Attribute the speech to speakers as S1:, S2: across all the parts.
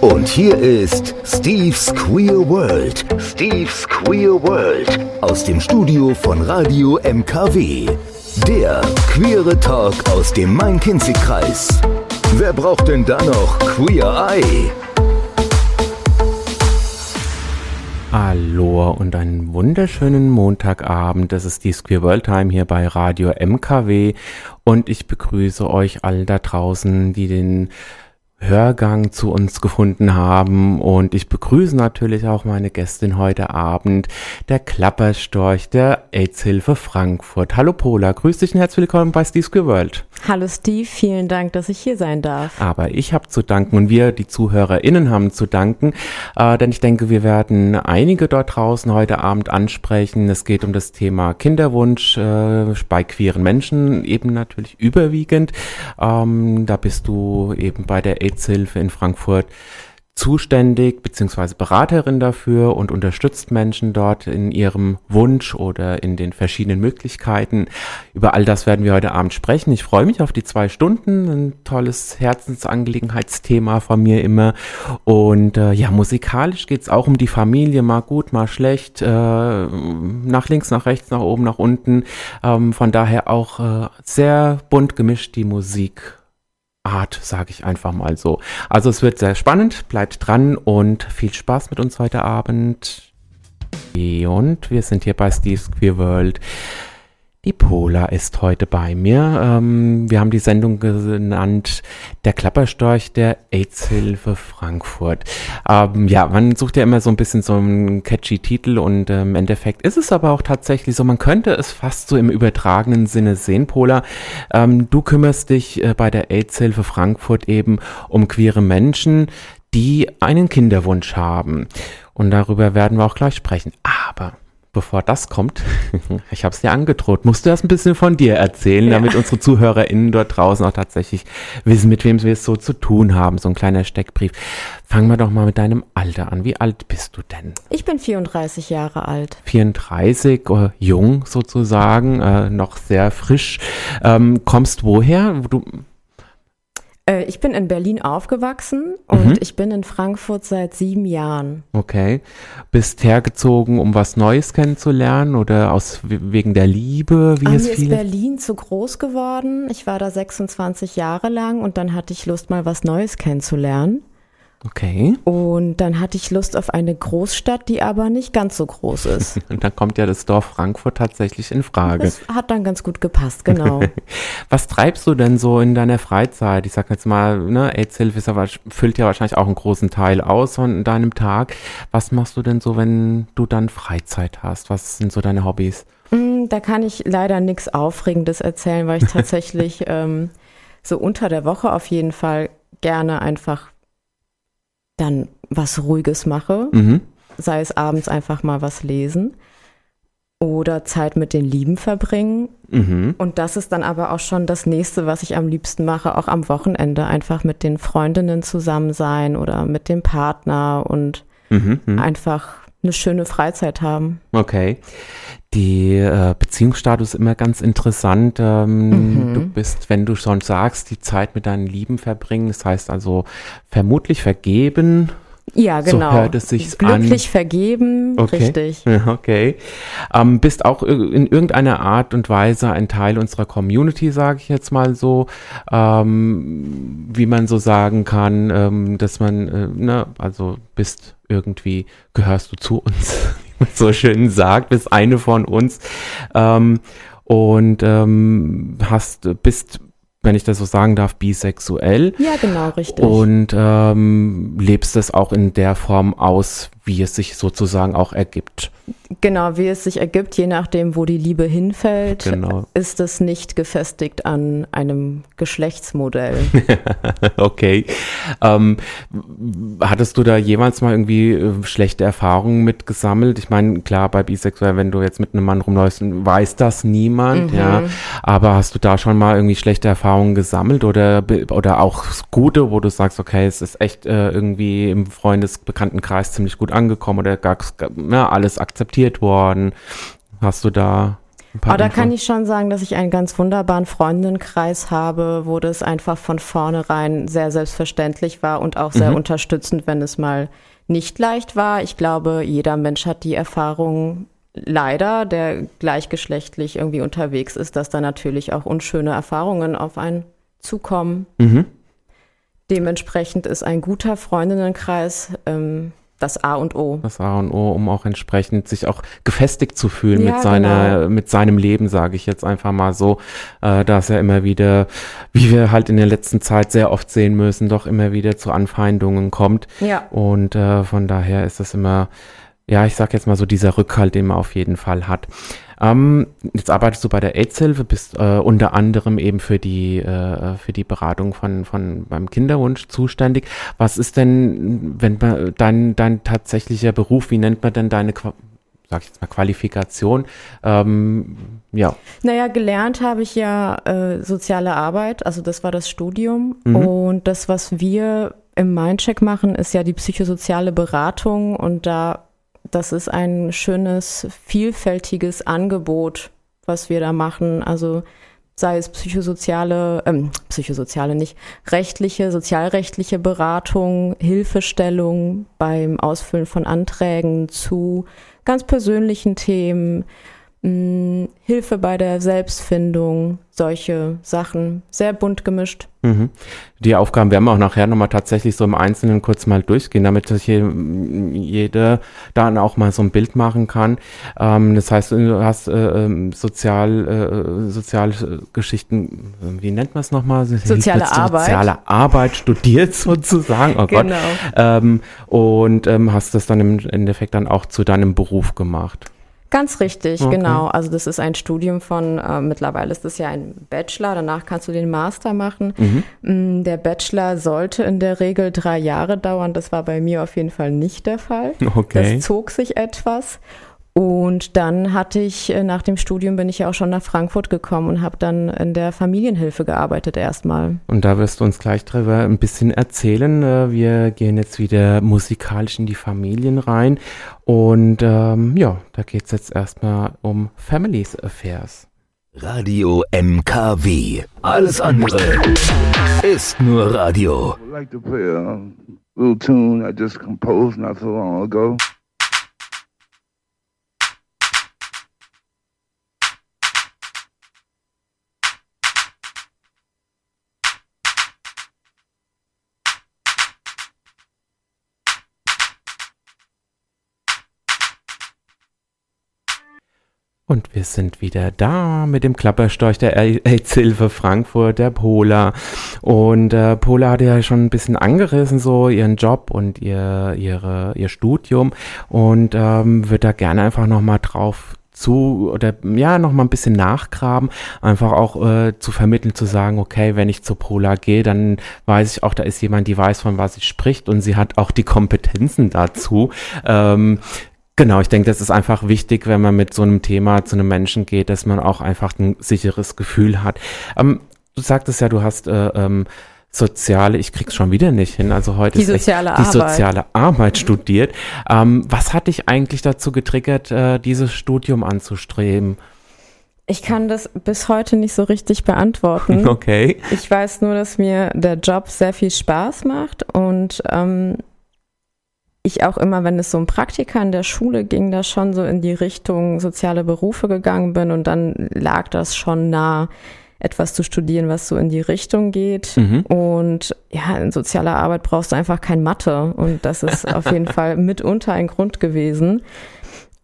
S1: Und hier ist Steve's Queer World. Steve's Queer World. Aus dem Studio von Radio MKW. Der queere Talk aus dem Main-Kinzig-Kreis. Wer braucht denn da noch Queer Eye?
S2: Hallo und einen wunderschönen Montagabend. Das ist die Queer World Time hier bei Radio MKW und ich begrüße euch alle da draußen, die den Hörgang zu uns gefunden haben. Und ich begrüße natürlich auch meine Gästin heute Abend, der Klapperstorch der AIDS-Hilfe Frankfurt. Hallo Pola, grüß dich und herzlich willkommen bei Steve's World.
S3: Hallo Steve, vielen Dank, dass ich hier sein darf.
S2: Aber ich habe zu danken und wir, die ZuhörerInnen, haben zu danken, äh, denn ich denke, wir werden einige dort draußen heute Abend ansprechen. Es geht um das Thema Kinderwunsch äh, bei queeren Menschen, eben natürlich überwiegend. Ähm, da bist du eben bei der AIDS-Hilfe in Frankfurt zuständig bzw. Beraterin dafür und unterstützt Menschen dort in ihrem Wunsch oder in den verschiedenen Möglichkeiten. Über all das werden wir heute Abend sprechen. Ich freue mich auf die zwei Stunden. Ein tolles Herzensangelegenheitsthema von mir immer. Und äh, ja, musikalisch geht es auch um die Familie, mal gut, mal schlecht, äh, nach links, nach rechts, nach oben, nach unten. Ähm, von daher auch äh, sehr bunt gemischt die Musik Art, sage ich einfach mal so. Also es wird sehr spannend, bleibt dran und viel Spaß mit uns heute Abend. Und wir sind hier bei Steve's Queer World. Die Pola ist heute bei mir. Ähm, wir haben die Sendung genannt Der Klapperstorch der AIDS-Hilfe Frankfurt. Ähm, ja, man sucht ja immer so ein bisschen so einen catchy Titel und ähm, im Endeffekt ist es aber auch tatsächlich so, man könnte es fast so im übertragenen Sinne sehen, Pola. Ähm, du kümmerst dich äh, bei der AIDS-Hilfe Frankfurt eben um queere Menschen, die einen Kinderwunsch haben. Und darüber werden wir auch gleich sprechen. Aber bevor das kommt, ich habe es dir angedroht, musst du das ein bisschen von dir erzählen, ja. damit unsere ZuhörerInnen dort draußen auch tatsächlich wissen, mit wem wir es so zu tun haben. So ein kleiner Steckbrief. Fangen wir doch mal mit deinem Alter an. Wie alt bist du denn?
S3: Ich bin 34 Jahre alt.
S2: 34, äh, jung sozusagen, äh, noch sehr frisch. Ähm, kommst woher? Du,
S3: ich bin in Berlin aufgewachsen und mhm. ich bin in Frankfurt seit sieben Jahren.
S2: Okay. Bist hergezogen, um was Neues kennenzulernen oder aus wegen der Liebe?
S3: Wie ah, es mir viele? ist Berlin zu groß geworden. Ich war da 26 Jahre lang und dann hatte ich Lust, mal was Neues kennenzulernen.
S2: Okay.
S3: Und dann hatte ich Lust auf eine Großstadt, die aber nicht ganz so groß ist.
S2: Und dann kommt ja das Dorf Frankfurt tatsächlich in Frage.
S3: Das hat dann ganz gut gepasst, genau.
S2: Was treibst du denn so in deiner Freizeit? Ich sag jetzt mal, ne, AIDS-Hilfe ja, füllt ja wahrscheinlich auch einen großen Teil aus von deinem Tag. Was machst du denn so, wenn du dann Freizeit hast? Was sind so deine Hobbys?
S3: Mm, da kann ich leider nichts Aufregendes erzählen, weil ich tatsächlich ähm, so unter der Woche auf jeden Fall gerne einfach dann was Ruhiges mache, mhm. sei es abends einfach mal was lesen oder Zeit mit den Lieben verbringen. Mhm. Und das ist dann aber auch schon das nächste, was ich am liebsten mache, auch am Wochenende, einfach mit den Freundinnen zusammen sein oder mit dem Partner und mhm. mhm. einfach eine schöne Freizeit haben.
S2: Okay. Die äh, Beziehungsstatus ist immer ganz interessant. Ähm, mhm. Du bist, wenn du schon sagst, die Zeit mit deinen Lieben verbringen, das heißt also vermutlich vergeben.
S3: Ja, genau.
S2: So hört es sich
S3: Glücklich an. vergeben,
S2: okay.
S3: richtig.
S2: Okay. Ähm, bist auch in irgendeiner Art und Weise ein Teil unserer Community, sage ich jetzt mal so, ähm, wie man so sagen kann, ähm, dass man, äh, ne, also bist irgendwie, gehörst du zu uns, so schön sagt, bist eine von uns ähm, und ähm, hast, bist wenn ich das so sagen darf, bisexuell.
S3: Ja, genau, richtig.
S2: Und ähm, lebst es auch in der Form aus, wie es sich sozusagen auch ergibt.
S3: Genau, wie es sich ergibt, je nachdem, wo die Liebe hinfällt, genau. ist es nicht gefestigt an einem Geschlechtsmodell.
S2: okay. Ähm, hattest du da jemals mal irgendwie äh, schlechte Erfahrungen mit gesammelt? Ich meine, klar, bei Bisexuell, wenn du jetzt mit einem Mann rumläufst, weiß das niemand, mhm. ja. Aber hast du da schon mal irgendwie schlechte Erfahrungen gesammelt oder, oder auch gute, wo du sagst, okay, es ist echt äh, irgendwie im Freundesbekanntenkreis ziemlich gut angekommen oder gar, ja, alles akzeptiert worden? Hast du da
S3: Aber da kann ich schon sagen, dass ich einen ganz wunderbaren Freundinnenkreis habe, wo das einfach von vornherein sehr selbstverständlich war und auch sehr mhm. unterstützend, wenn es mal nicht leicht war. Ich glaube, jeder Mensch hat die Erfahrung leider, der gleichgeschlechtlich irgendwie unterwegs ist, dass da natürlich auch unschöne Erfahrungen auf einen zukommen. Mhm. Dementsprechend ist ein guter Freundinnenkreis ähm, das A und O.
S2: Das A und O, um auch entsprechend sich auch gefestigt zu fühlen ja, mit seiner, genau. mit seinem Leben, sage ich jetzt einfach mal so, äh, dass er immer wieder, wie wir halt in der letzten Zeit sehr oft sehen müssen, doch immer wieder zu Anfeindungen kommt. Ja. Und äh, von daher ist das immer, ja, ich sag jetzt mal so dieser Rückhalt, den man auf jeden Fall hat. Ähm, jetzt arbeitest du bei der AIDS-Hilfe, bist äh, unter anderem eben für die, äh, für die Beratung von, von beim Kinderwunsch zuständig. Was ist denn, wenn man dein, dein tatsächlicher Beruf, wie nennt man denn deine sag ich jetzt mal, Qualifikation. Ähm, ja.
S3: Naja, gelernt habe ich ja äh, soziale Arbeit, also das war das Studium. Mhm. Und das, was wir im Mindcheck machen, ist ja die psychosoziale Beratung. Und da das ist ein schönes, vielfältiges Angebot, was wir da machen. Also sei es psychosoziale, ähm, psychosoziale nicht, rechtliche, sozialrechtliche Beratung, Hilfestellung beim Ausfüllen von Anträgen zu ganz persönlichen Themen, mh, Hilfe bei der Selbstfindung, solche Sachen. Sehr bunt gemischt.
S2: Mhm. Die Aufgaben werden wir auch nachher nochmal tatsächlich so im Einzelnen kurz mal durchgehen, damit sich jeder dann auch mal so ein Bild machen kann. Ähm, das heißt, du hast äh, ähm, sozial, äh, Sozialgeschichten, wie nennt man es nochmal?
S3: Soziale Arbeit.
S2: Soziale Arbeit studiert sozusagen. Oh genau. Gott. Ähm, und ähm, hast das dann im Endeffekt dann auch zu deinem Beruf gemacht.
S3: Ganz richtig, okay. genau. Also das ist ein Studium von, äh, mittlerweile ist das ja ein Bachelor, danach kannst du den Master machen. Mhm. Mm, der Bachelor sollte in der Regel drei Jahre dauern, das war bei mir auf jeden Fall nicht der Fall. Okay. Das zog sich etwas. Und dann hatte ich, äh, nach dem Studium bin ich ja auch schon nach Frankfurt gekommen und habe dann in der Familienhilfe gearbeitet erstmal.
S2: Und da wirst du uns gleich drüber ein bisschen erzählen. Äh, wir gehen jetzt wieder musikalisch in die Familien rein. Und ähm, ja, da geht es jetzt erstmal um Families Affairs.
S1: Radio MKW. Alles andere ist nur Radio. I'd like to play a little tune I just composed not so long ago.
S2: Und wir sind wieder da mit dem Klapperstorch der AIDS-Hilfe Frankfurt, der Pola. Und äh, Pola hat ja schon ein bisschen angerissen, so ihren Job und ihr, ihre, ihr Studium und ähm, wird da gerne einfach nochmal drauf zu oder ja noch mal ein bisschen nachgraben, einfach auch äh, zu vermitteln, zu sagen, okay, wenn ich zur Pola gehe, dann weiß ich auch, da ist jemand, die weiß, von was sie spricht und sie hat auch die Kompetenzen dazu. Ähm, Genau, ich denke, das ist einfach wichtig, wenn man mit so einem Thema zu einem Menschen geht, dass man auch einfach ein sicheres Gefühl hat. Ähm, du sagtest ja, du hast äh, ähm, soziale, ich krieg's schon wieder nicht hin, also heute
S3: die ist soziale echt
S2: die soziale Arbeit studiert. Ähm, was hat dich eigentlich dazu getriggert, äh, dieses Studium anzustreben?
S3: Ich kann das bis heute nicht so richtig beantworten.
S2: Okay.
S3: Ich weiß nur, dass mir der Job sehr viel Spaß macht und ähm, ich auch immer, wenn es so um Praktika in der Schule ging, da schon so in die Richtung soziale Berufe gegangen bin und dann lag das schon nah, etwas zu studieren, was so in die Richtung geht. Mhm. Und ja, in sozialer Arbeit brauchst du einfach kein Mathe und das ist auf jeden Fall mitunter ein Grund gewesen.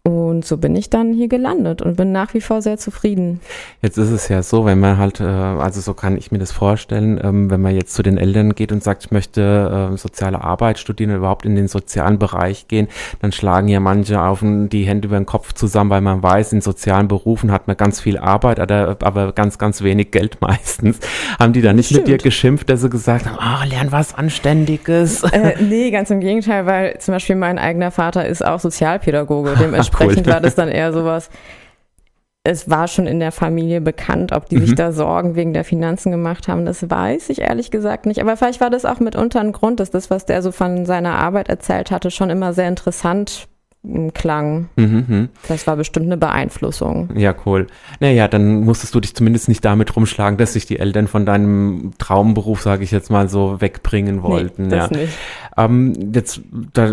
S3: Und so bin ich dann hier gelandet und bin nach wie vor sehr zufrieden.
S2: Jetzt ist es ja so, wenn man halt, äh, also so kann ich mir das vorstellen, ähm, wenn man jetzt zu den Eltern geht und sagt, ich möchte äh, soziale Arbeit studieren oder überhaupt in den sozialen Bereich gehen, dann schlagen ja manche auf die Hände über den Kopf zusammen, weil man weiß, in sozialen Berufen hat man ganz viel Arbeit, aber, aber ganz, ganz wenig Geld meistens. Haben die da nicht Stimmt. mit dir geschimpft, dass sie gesagt haben, ah, oh, lern was Anständiges?
S3: Äh, nee, ganz im Gegenteil, weil zum Beispiel mein eigener Vater ist auch Sozialpädagoge, dementsprechend Dementsprechend cool. war das dann eher sowas. Es war schon in der Familie bekannt, ob die mhm. sich da Sorgen wegen der Finanzen gemacht haben. Das weiß ich ehrlich gesagt nicht. Aber vielleicht war das auch mitunter ein Grund, dass das, was der so von seiner Arbeit erzählt hatte, schon immer sehr interessant klang. Mhm, das war bestimmt eine Beeinflussung.
S2: Ja, cool. Naja, dann musstest du dich zumindest nicht damit rumschlagen, dass sich die Eltern von deinem Traumberuf, sage ich jetzt mal so, wegbringen wollten. Nee, das ja. nicht. Ähm, jetzt, da,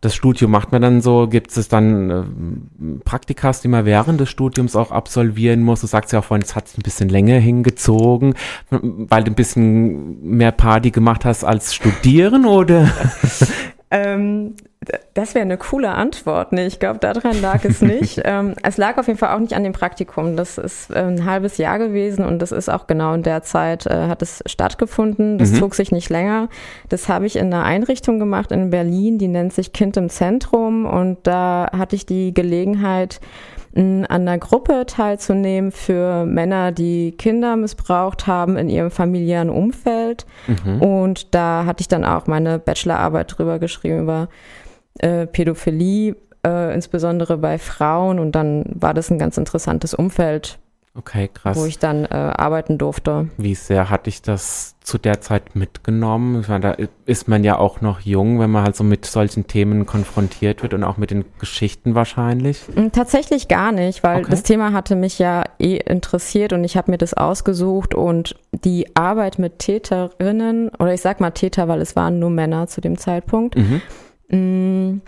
S2: das Studium macht man dann so, gibt es dann äh, Praktikas, die man während des Studiums auch absolvieren muss? Du sagst ja auch vorhin, es hat ein bisschen länger hingezogen, weil du ein bisschen mehr Party gemacht hast als studieren, oder?
S3: ähm, das wäre eine coole Antwort. Nee, ich glaube, daran lag es nicht. ähm, es lag auf jeden Fall auch nicht an dem Praktikum. Das ist äh, ein halbes Jahr gewesen und das ist auch genau in der Zeit äh, hat es stattgefunden. Das mhm. zog sich nicht länger. Das habe ich in einer Einrichtung gemacht in Berlin, die nennt sich Kind im Zentrum und da hatte ich die Gelegenheit, an einer Gruppe teilzunehmen für Männer, die Kinder missbraucht haben in ihrem familiären Umfeld. Mhm. Und da hatte ich dann auch meine Bachelorarbeit drüber geschrieben über äh, Pädophilie, äh, insbesondere bei Frauen. Und dann war das ein ganz interessantes Umfeld,
S2: Okay, krass.
S3: Wo ich dann äh, arbeiten durfte.
S2: Wie sehr hatte ich das zu der Zeit mitgenommen? Ich meine, da ist man ja auch noch jung, wenn man halt so mit solchen Themen konfrontiert wird und auch mit den Geschichten wahrscheinlich.
S3: Hm, tatsächlich gar nicht, weil okay. das Thema hatte mich ja eh interessiert und ich habe mir das ausgesucht und die Arbeit mit Täterinnen, oder ich sag mal Täter, weil es waren nur Männer zu dem Zeitpunkt. Mhm. Mh, hm,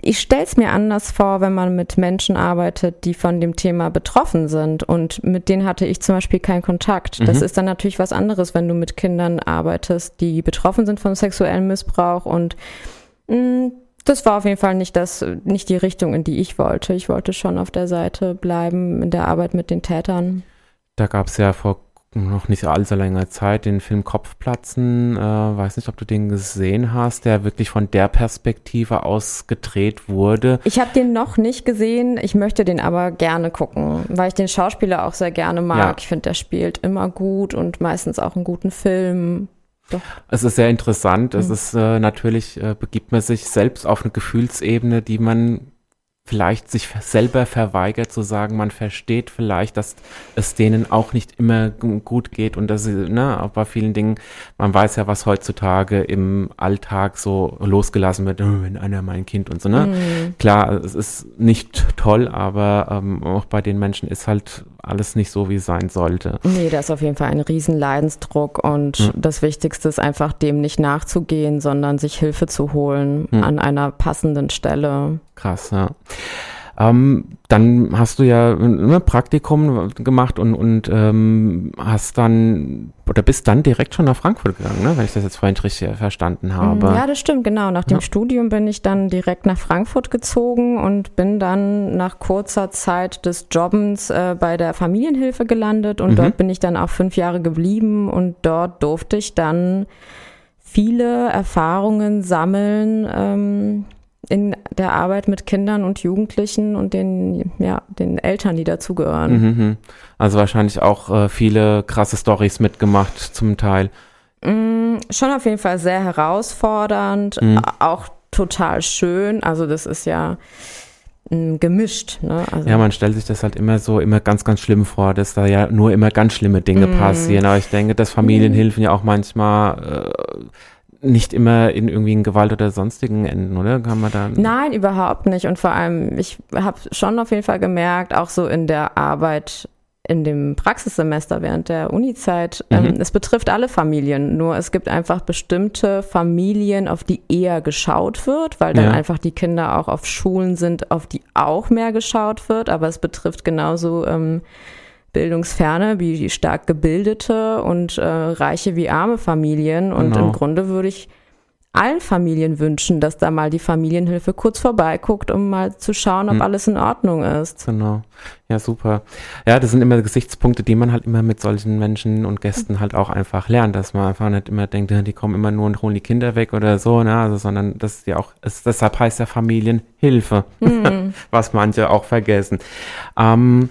S3: ich stelle es mir anders vor, wenn man mit Menschen arbeitet, die von dem Thema betroffen sind. Und mit denen hatte ich zum Beispiel keinen Kontakt. Das mhm. ist dann natürlich was anderes, wenn du mit Kindern arbeitest, die betroffen sind von sexuellem Missbrauch. Und mh, mm, das war auf jeden Fall nicht das, nicht die Richtung, in die ich wollte. Ich wollte schon auf der Seite bleiben in der Arbeit mit den Tätern.
S2: Da gab es ja vor noch nicht allzu langer Zeit den Film Kopfplatzen. Äh, weiß nicht, ob du den gesehen hast, der wirklich von der Perspektive aus gedreht wurde.
S3: Ich habe den noch nicht gesehen. Ich möchte den aber gerne gucken, weil ich den Schauspieler auch sehr gerne mag. Ja. Ich finde, der spielt immer gut und meistens auch einen guten Film.
S2: Doch. Es ist sehr interessant. Mhm. Es ist äh, natürlich, äh, begibt man sich selbst auf eine Gefühlsebene, die man vielleicht sich selber verweigert zu sagen, man versteht vielleicht, dass es denen auch nicht immer gut geht und dass sie, ne, auch bei vielen Dingen, man weiß ja, was heutzutage im Alltag so losgelassen wird, oh, wenn einer mein Kind und so, ne. Mhm. Klar, es ist nicht toll, aber ähm, auch bei den Menschen ist halt alles nicht so, wie es sein sollte.
S3: Nee, da ist auf jeden Fall ein riesen Leidensdruck und mhm. das Wichtigste ist einfach dem nicht nachzugehen, sondern sich Hilfe zu holen mhm. an einer passenden Stelle.
S2: Krass, ja. Ähm, dann hast du ja ein ne, Praktikum gemacht und, und ähm, hast dann oder bist dann direkt schon nach Frankfurt gegangen, ne? wenn ich das jetzt vorhin richtig verstanden habe.
S3: Ja, das stimmt, genau. Nach dem ja. Studium bin ich dann direkt nach Frankfurt gezogen und bin dann nach kurzer Zeit des Jobbens äh, bei der Familienhilfe gelandet und mhm. dort bin ich dann auch fünf Jahre geblieben und dort durfte ich dann viele Erfahrungen sammeln. Ähm, in der Arbeit mit Kindern und Jugendlichen und den, ja, den Eltern, die dazugehören. Mhm,
S2: mhm. also wahrscheinlich auch äh, viele krasse Stories mitgemacht zum Teil.
S3: Mm, schon auf jeden Fall sehr herausfordernd, mhm. auch total schön. Also das ist ja mm, gemischt. Ne?
S2: Also ja, man stellt sich das halt immer so, immer ganz, ganz schlimm vor, dass da ja nur immer ganz schlimme Dinge mm. passieren. Aber ich denke, dass Familienhilfen mm. ja auch manchmal äh, nicht immer in irgendwie in Gewalt oder sonstigen enden, oder? Kann man da
S3: Nein, überhaupt nicht. Und vor allem, ich habe schon auf jeden Fall gemerkt, auch so in der Arbeit in dem Praxissemester während der Unizeit, mhm. ähm, es betrifft alle Familien, nur es gibt einfach bestimmte Familien, auf die eher geschaut wird, weil dann ja. einfach die Kinder auch auf Schulen sind, auf die auch mehr geschaut wird, aber es betrifft genauso ähm, bildungsferne wie stark gebildete und äh, reiche wie arme Familien. Und genau. im Grunde würde ich allen Familien wünschen, dass da mal die Familienhilfe kurz vorbeiguckt, um mal zu schauen, ob hm. alles in Ordnung ist.
S2: Genau. Ja, super. Ja, das sind immer Gesichtspunkte, die man halt immer mit solchen Menschen und Gästen halt auch einfach lernt, dass man einfach nicht immer denkt, die kommen immer nur und holen die Kinder weg oder so, ne, also, sondern das ist ja auch, ist, deshalb heißt ja Familienhilfe, hm. was manche auch vergessen. Ähm,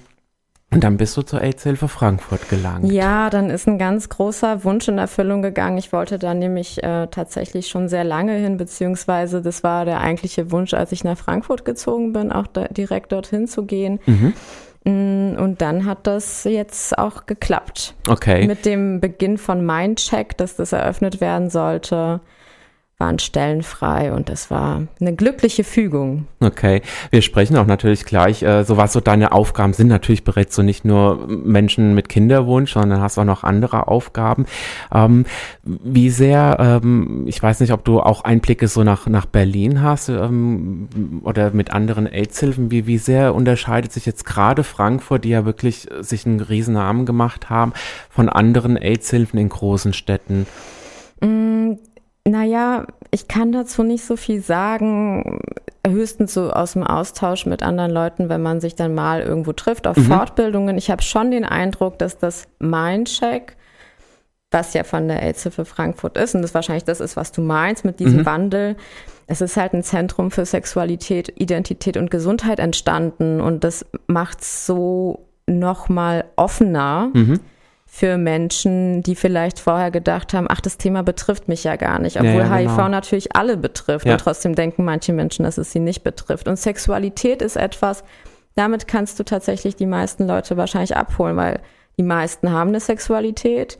S2: und dann bist du zur AIDS-Hilfe Frankfurt gelangt.
S3: Ja, dann ist ein ganz großer Wunsch in Erfüllung gegangen. Ich wollte da nämlich äh, tatsächlich schon sehr lange hin, beziehungsweise das war der eigentliche Wunsch, als ich nach Frankfurt gezogen bin, auch da, direkt dorthin zu gehen. Mhm. Mm, und dann hat das jetzt auch geklappt.
S2: Okay.
S3: Mit dem Beginn von Mindcheck, dass das eröffnet werden sollte, waren Stellen frei und das war eine glückliche Fügung.
S2: Okay, wir sprechen auch natürlich gleich, äh, so was so deine Aufgaben sind. Natürlich berätst du nicht nur Menschen mit Kinderwunsch, sondern hast auch noch andere Aufgaben. Ähm, wie sehr, ähm, ich weiß nicht, ob du auch Einblicke so nach, nach Berlin hast ähm, oder mit anderen AIDS-Hilfen, wie, wie sehr unterscheidet sich jetzt gerade Frankfurt, die ja wirklich sich einen riesen Namen gemacht haben, von anderen AIDS-Hilfen in großen Städten?
S3: Mm, naja, ich kann dazu nicht so viel sagen. Höchstens so aus dem Austausch mit anderen Leuten, wenn man sich dann mal irgendwo trifft auf mhm. Fortbildungen. Ich habe schon den Eindruck, dass das Mindcheck, was ja von der AIDS-Hilfe Frankfurt ist, und das wahrscheinlich das ist, was du meinst mit diesem mhm. Wandel, es ist halt ein Zentrum für Sexualität, Identität und Gesundheit entstanden und das macht es so nochmal offener. Mhm für Menschen, die vielleicht vorher gedacht haben, ach, das Thema betrifft mich ja gar nicht, obwohl ja, ja, genau. HIV natürlich alle betrifft ja. und trotzdem denken manche Menschen, dass es sie nicht betrifft. Und Sexualität ist etwas, damit kannst du tatsächlich die meisten Leute wahrscheinlich abholen, weil die meisten haben eine Sexualität.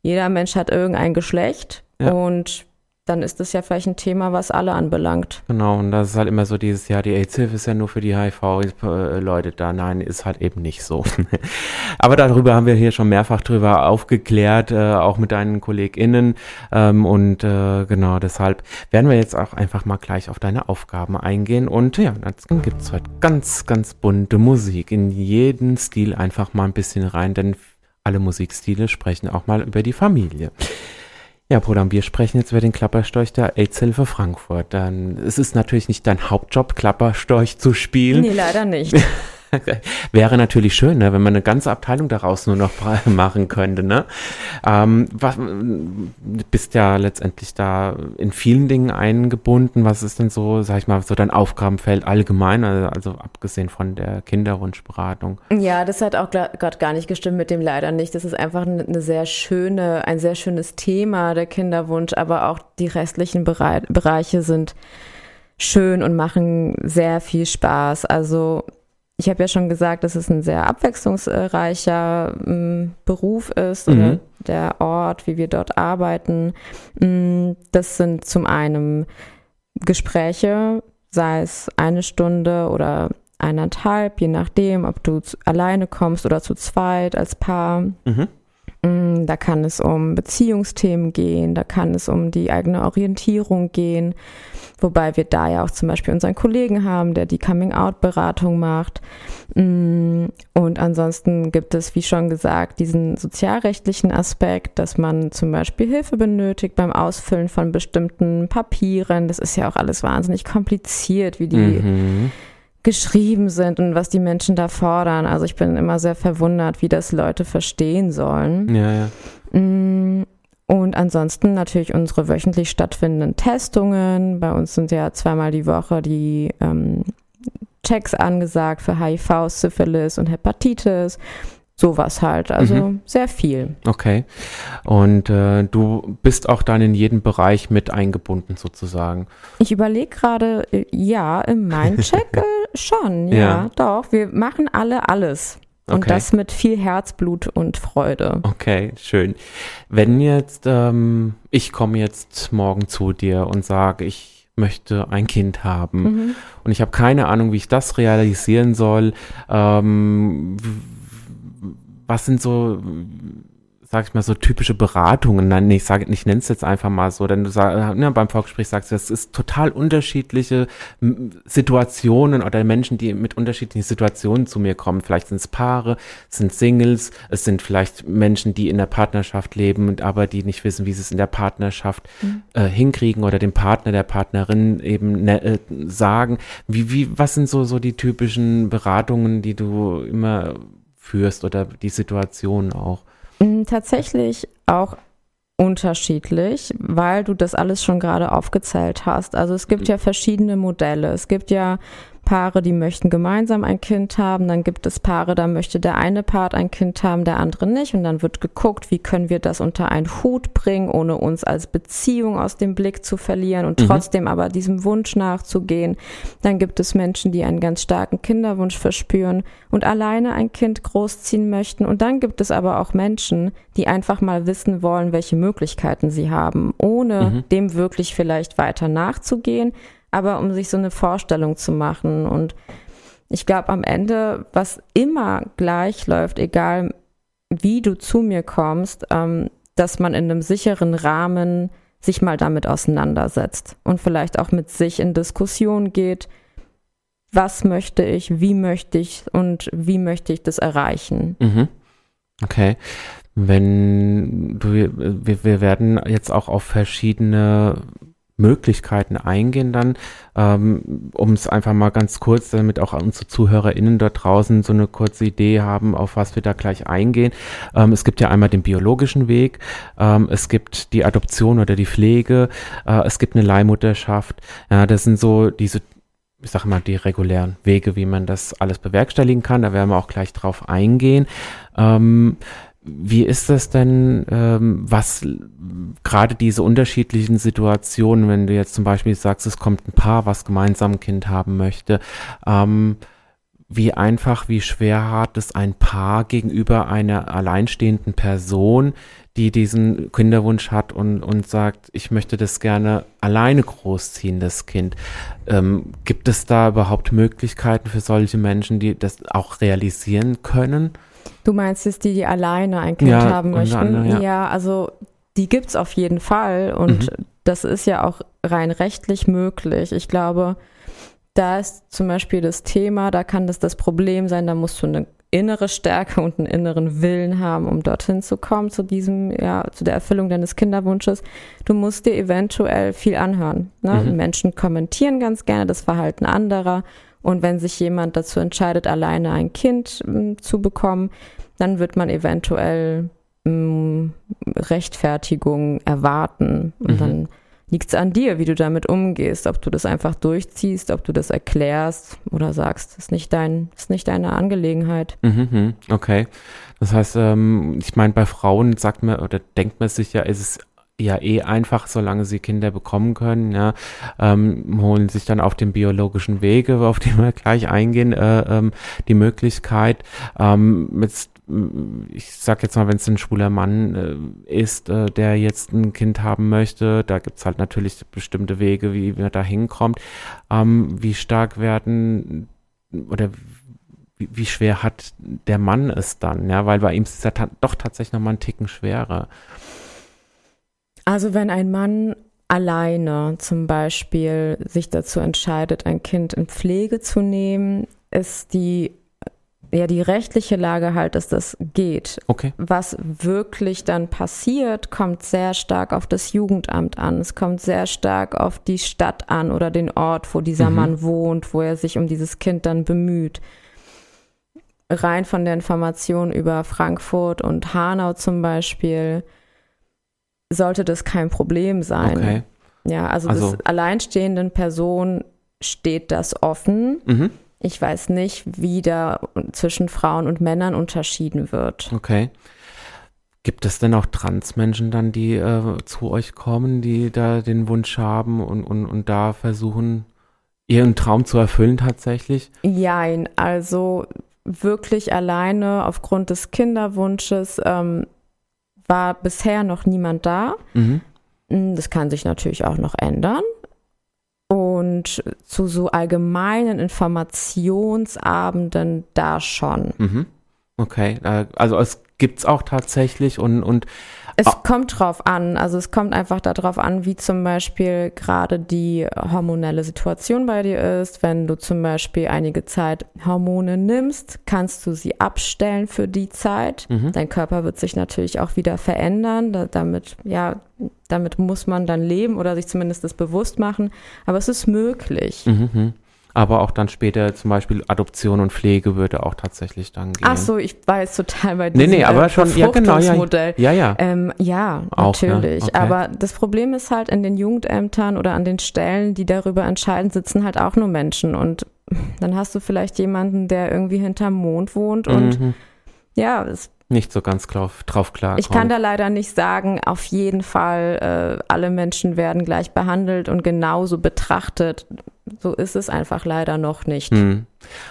S3: Jeder Mensch hat irgendein Geschlecht und dann ist das ja vielleicht ein Thema, was alle anbelangt.
S2: Genau, und das ist halt immer so dieses, ja, die AIDS-Hilfe ist ja nur für die HIV-Leute da. Nein, ist halt eben nicht so. Aber darüber haben wir hier schon mehrfach drüber aufgeklärt, äh, auch mit deinen KollegInnen. Ähm, und äh, genau deshalb werden wir jetzt auch einfach mal gleich auf deine Aufgaben eingehen. Und ja, dann gibt es heute ganz, ganz bunte Musik. In jeden Stil einfach mal ein bisschen rein, denn alle Musikstile sprechen auch mal über die Familie. Ja, Bruder, wir sprechen jetzt über den Klapperstorch der AIDS-Hilfe Frankfurt. Dann, es ist natürlich nicht dein Hauptjob, Klapperstorch zu spielen.
S3: Nee, leider nicht.
S2: Wäre natürlich schön, ne, wenn man eine ganze Abteilung daraus nur noch machen könnte. Ne? Ähm, was, bist ja letztendlich da in vielen Dingen eingebunden. Was ist denn so, sag ich mal, so dein Aufgabenfeld allgemein, also, also abgesehen von der Kinderwunschberatung?
S3: Ja, das hat auch gerade gar nicht gestimmt mit dem leider nicht. Das ist einfach eine sehr schöne, ein sehr schönes Thema, der Kinderwunsch, aber auch die restlichen Bereiche sind schön und machen sehr viel Spaß. Also ich habe ja schon gesagt, dass es ein sehr abwechslungsreicher ähm, Beruf ist mhm. oder der Ort, wie wir dort arbeiten. Mm, das sind zum einen Gespräche, sei es eine Stunde oder eineinhalb, je nachdem, ob du alleine kommst oder zu zweit als Paar. Mhm. Mm, da kann es um Beziehungsthemen gehen, da kann es um die eigene Orientierung gehen, wobei wir da ja auch zum Beispiel unseren Kollegen haben, der die Coming-out-Beratung macht. Mm, und ansonsten gibt es, wie schon gesagt, diesen sozialrechtlichen Aspekt, dass man zum Beispiel Hilfe benötigt beim Ausfüllen von bestimmten Papieren. Das ist ja auch alles wahnsinnig kompliziert, wie die mhm geschrieben sind und was die Menschen da fordern. Also ich bin immer sehr verwundert, wie das Leute verstehen sollen.
S2: Ja, ja.
S3: Mm, und ansonsten natürlich unsere wöchentlich stattfindenden Testungen. Bei uns sind ja zweimal die Woche die ähm, Checks angesagt für HIV, Syphilis und Hepatitis. Sowas halt, also mhm. sehr viel.
S2: Okay. Und äh, du bist auch dann in jeden Bereich mit eingebunden sozusagen.
S3: Ich überlege gerade, äh, ja, im Mindcheck äh, schon, ja, ja, doch. Wir machen alle alles. Und okay. das mit viel Herzblut und Freude.
S2: Okay, schön. Wenn jetzt, ähm, ich komme jetzt morgen zu dir und sage, ich möchte ein Kind haben mhm. und ich habe keine Ahnung, wie ich das realisieren soll. Ähm, was sind so, sag ich mal, so typische Beratungen? Nein, ich sage, ich nenne es jetzt einfach mal so, denn du sag, ne, beim Vorgespräch sagst du, es ist total unterschiedliche Situationen oder Menschen, die mit unterschiedlichen Situationen zu mir kommen. Vielleicht sind es Paare, es sind Singles, es sind vielleicht Menschen, die in der Partnerschaft leben und aber die nicht wissen, wie sie es in der Partnerschaft mhm. äh, hinkriegen oder dem Partner, der Partnerin eben ne, äh, sagen. Wie, wie, was sind so, so die typischen Beratungen, die du immer führst oder die Situation auch?
S3: Mm, tatsächlich auch unterschiedlich, weil du das alles schon gerade aufgezählt hast. Also es gibt ja verschiedene Modelle. Es gibt ja Paare, die möchten gemeinsam ein Kind haben. Dann gibt es Paare, da möchte der eine Part ein Kind haben, der andere nicht. Und dann wird geguckt, wie können wir das unter einen Hut bringen, ohne uns als Beziehung aus dem Blick zu verlieren und mhm. trotzdem aber diesem Wunsch nachzugehen. Dann gibt es Menschen, die einen ganz starken Kinderwunsch verspüren und alleine ein Kind großziehen möchten. Und dann gibt es aber auch Menschen, die einfach mal wissen wollen, welche Möglichkeiten sie haben, ohne mhm. dem wirklich vielleicht weiter nachzugehen aber um sich so eine Vorstellung zu machen. Und ich glaube, am Ende, was immer gleich läuft, egal wie du zu mir kommst, ähm, dass man in einem sicheren Rahmen sich mal damit auseinandersetzt und vielleicht auch mit sich in Diskussion geht, was möchte ich, wie möchte ich und wie möchte ich das erreichen.
S2: Mhm. Okay. Wenn du, wir, wir werden jetzt auch auf verschiedene Möglichkeiten eingehen dann, ähm, um es einfach mal ganz kurz, damit auch unsere ZuhörerInnen dort draußen so eine kurze Idee haben, auf was wir da gleich eingehen. Ähm, es gibt ja einmal den biologischen Weg, ähm, es gibt die Adoption oder die Pflege, äh, es gibt eine Leihmutterschaft. Ja, das sind so diese ich sag mal, die regulären Wege, wie man das alles bewerkstelligen kann. Da werden wir auch gleich drauf eingehen. Ähm, wie ist das denn, ähm, was gerade diese unterschiedlichen Situationen, wenn du jetzt zum Beispiel sagst, es kommt ein Paar, was gemeinsam ein Kind haben möchte, ähm, wie einfach, wie schwer hat es ein Paar gegenüber einer alleinstehenden Person, die diesen Kinderwunsch hat und, und sagt, ich möchte das gerne alleine großziehen, das Kind. Ähm, gibt es da überhaupt Möglichkeiten für solche Menschen, die das auch realisieren können?
S3: Du meinst es die, die alleine ein Kind ja, haben möchten? Andere, ja. ja. also die gibt es auf jeden Fall und mhm. das ist ja auch rein rechtlich möglich. Ich glaube, da ist zum Beispiel das Thema, da kann das das Problem sein, da musst du eine innere Stärke und einen inneren Willen haben, um dorthin zu kommen, zu diesem, ja, zu der Erfüllung deines Kinderwunsches. Du musst dir eventuell viel anhören. Ne? Mhm. Menschen kommentieren ganz gerne das Verhalten anderer und wenn sich jemand dazu entscheidet, alleine ein Kind m, zu bekommen, dann wird man eventuell m, Rechtfertigung erwarten. Und mhm. dann liegt es an dir, wie du damit umgehst, ob du das einfach durchziehst, ob du das erklärst oder sagst, das ist nicht dein, ist nicht deine Angelegenheit.
S2: Mhm, mhm. okay. Das heißt, ähm, ich meine, bei Frauen sagt man oder denkt man sich ja, ist es ja eh einfach, solange sie Kinder bekommen können, ja, ähm, holen sich dann auf dem biologischen Wege, auf den wir gleich eingehen, äh, ähm, die Möglichkeit, ähm, mit ich sag jetzt mal, wenn es ein schwuler Mann äh, ist, äh, der jetzt ein Kind haben möchte, da gibt's halt natürlich bestimmte Wege, wie man da hinkommt. Ähm, wie stark werden oder wie, wie, schwer hat der Mann es dann? Ja, weil bei ihm ist es ja ta doch tatsächlich nochmal einen Ticken schwerer.
S3: Also wenn ein Mann alleine zum Beispiel sich dazu entscheidet, ein Kind in Pflege zu nehmen, ist die ja die rechtliche Lage halt, dass das geht.
S2: Okay.
S3: Was wirklich dann passiert, kommt sehr stark auf das Jugendamt an. Es kommt sehr stark auf die Stadt an oder den Ort, wo dieser mhm. Mann wohnt, wo er sich um dieses Kind dann bemüht. Rein von der Information über Frankfurt und Hanau zum Beispiel sollte das kein Problem sein. Okay. Ja, also, also das alleinstehenden Person steht das offen. Mhm. Ich weiß nicht, wie da zwischen Frauen und Männern unterschieden wird.
S2: Okay. Gibt es denn auch Transmenschen dann, die äh, zu euch kommen, die da den Wunsch haben und, und, und da versuchen, ihren Traum zu erfüllen tatsächlich?
S3: Jein, also wirklich alleine aufgrund des Kinderwunsches ähm, war bisher noch niemand da. Mhm. Mm, das kann sich natürlich auch noch ändern. Und zu so allgemeinen Informationsabenden da schon.
S2: Mhm. Okay, äh, also es gibt es auch tatsächlich und, und
S3: es oh. kommt drauf an. Also es kommt einfach darauf an, wie zum Beispiel gerade die hormonelle Situation bei dir ist. Wenn du zum Beispiel einige Zeit Hormone nimmst, kannst du sie abstellen für die Zeit. Mhm. Dein Körper wird sich natürlich auch wieder verändern. Da, damit, ja, damit muss man dann leben oder sich zumindest das bewusst machen. Aber es ist möglich.
S2: Mhm. Aber auch dann später zum Beispiel Adoption und Pflege würde auch tatsächlich dann gehen.
S3: Ach so, ich war jetzt total bei
S2: diesem nee, nee, aber äh, schon, ja, genau, ja,
S3: ja, ja. Ähm, ja, auch, natürlich. Ja, okay. Aber das Problem ist halt, in den Jugendämtern oder an den Stellen, die darüber entscheiden, sitzen halt auch nur Menschen. Und dann hast du vielleicht jemanden, der irgendwie hinterm Mond wohnt und mhm. ja, es
S2: nicht so ganz drauf, drauf klar.
S3: Ich kann da leider nicht sagen, auf jeden Fall, äh, alle Menschen werden gleich behandelt und genauso betrachtet. So ist es einfach leider noch nicht. Hm.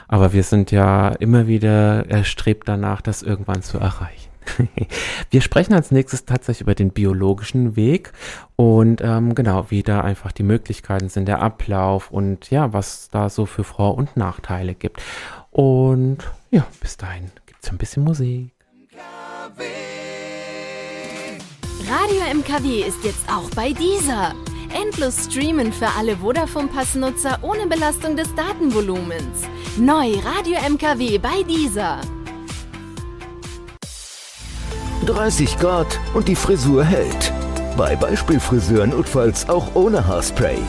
S2: Aber wir sind ja immer wieder erstrebt danach, das irgendwann zu erreichen. Wir sprechen als nächstes tatsächlich über den biologischen Weg und ähm, genau, wie da einfach die Möglichkeiten sind, der Ablauf und ja, was da so für Vor- und Nachteile gibt. Und ja, bis dahin gibt es ein bisschen Musik.
S4: Radio MKW ist jetzt auch bei dieser. Endlos streamen für alle Vodafone-Passnutzer ohne Belastung des Datenvolumens. Neu Radio MKW bei dieser.
S1: 30 Grad und die Frisur hält. Bei Beispielfriseuren notfalls auch ohne Haarspray.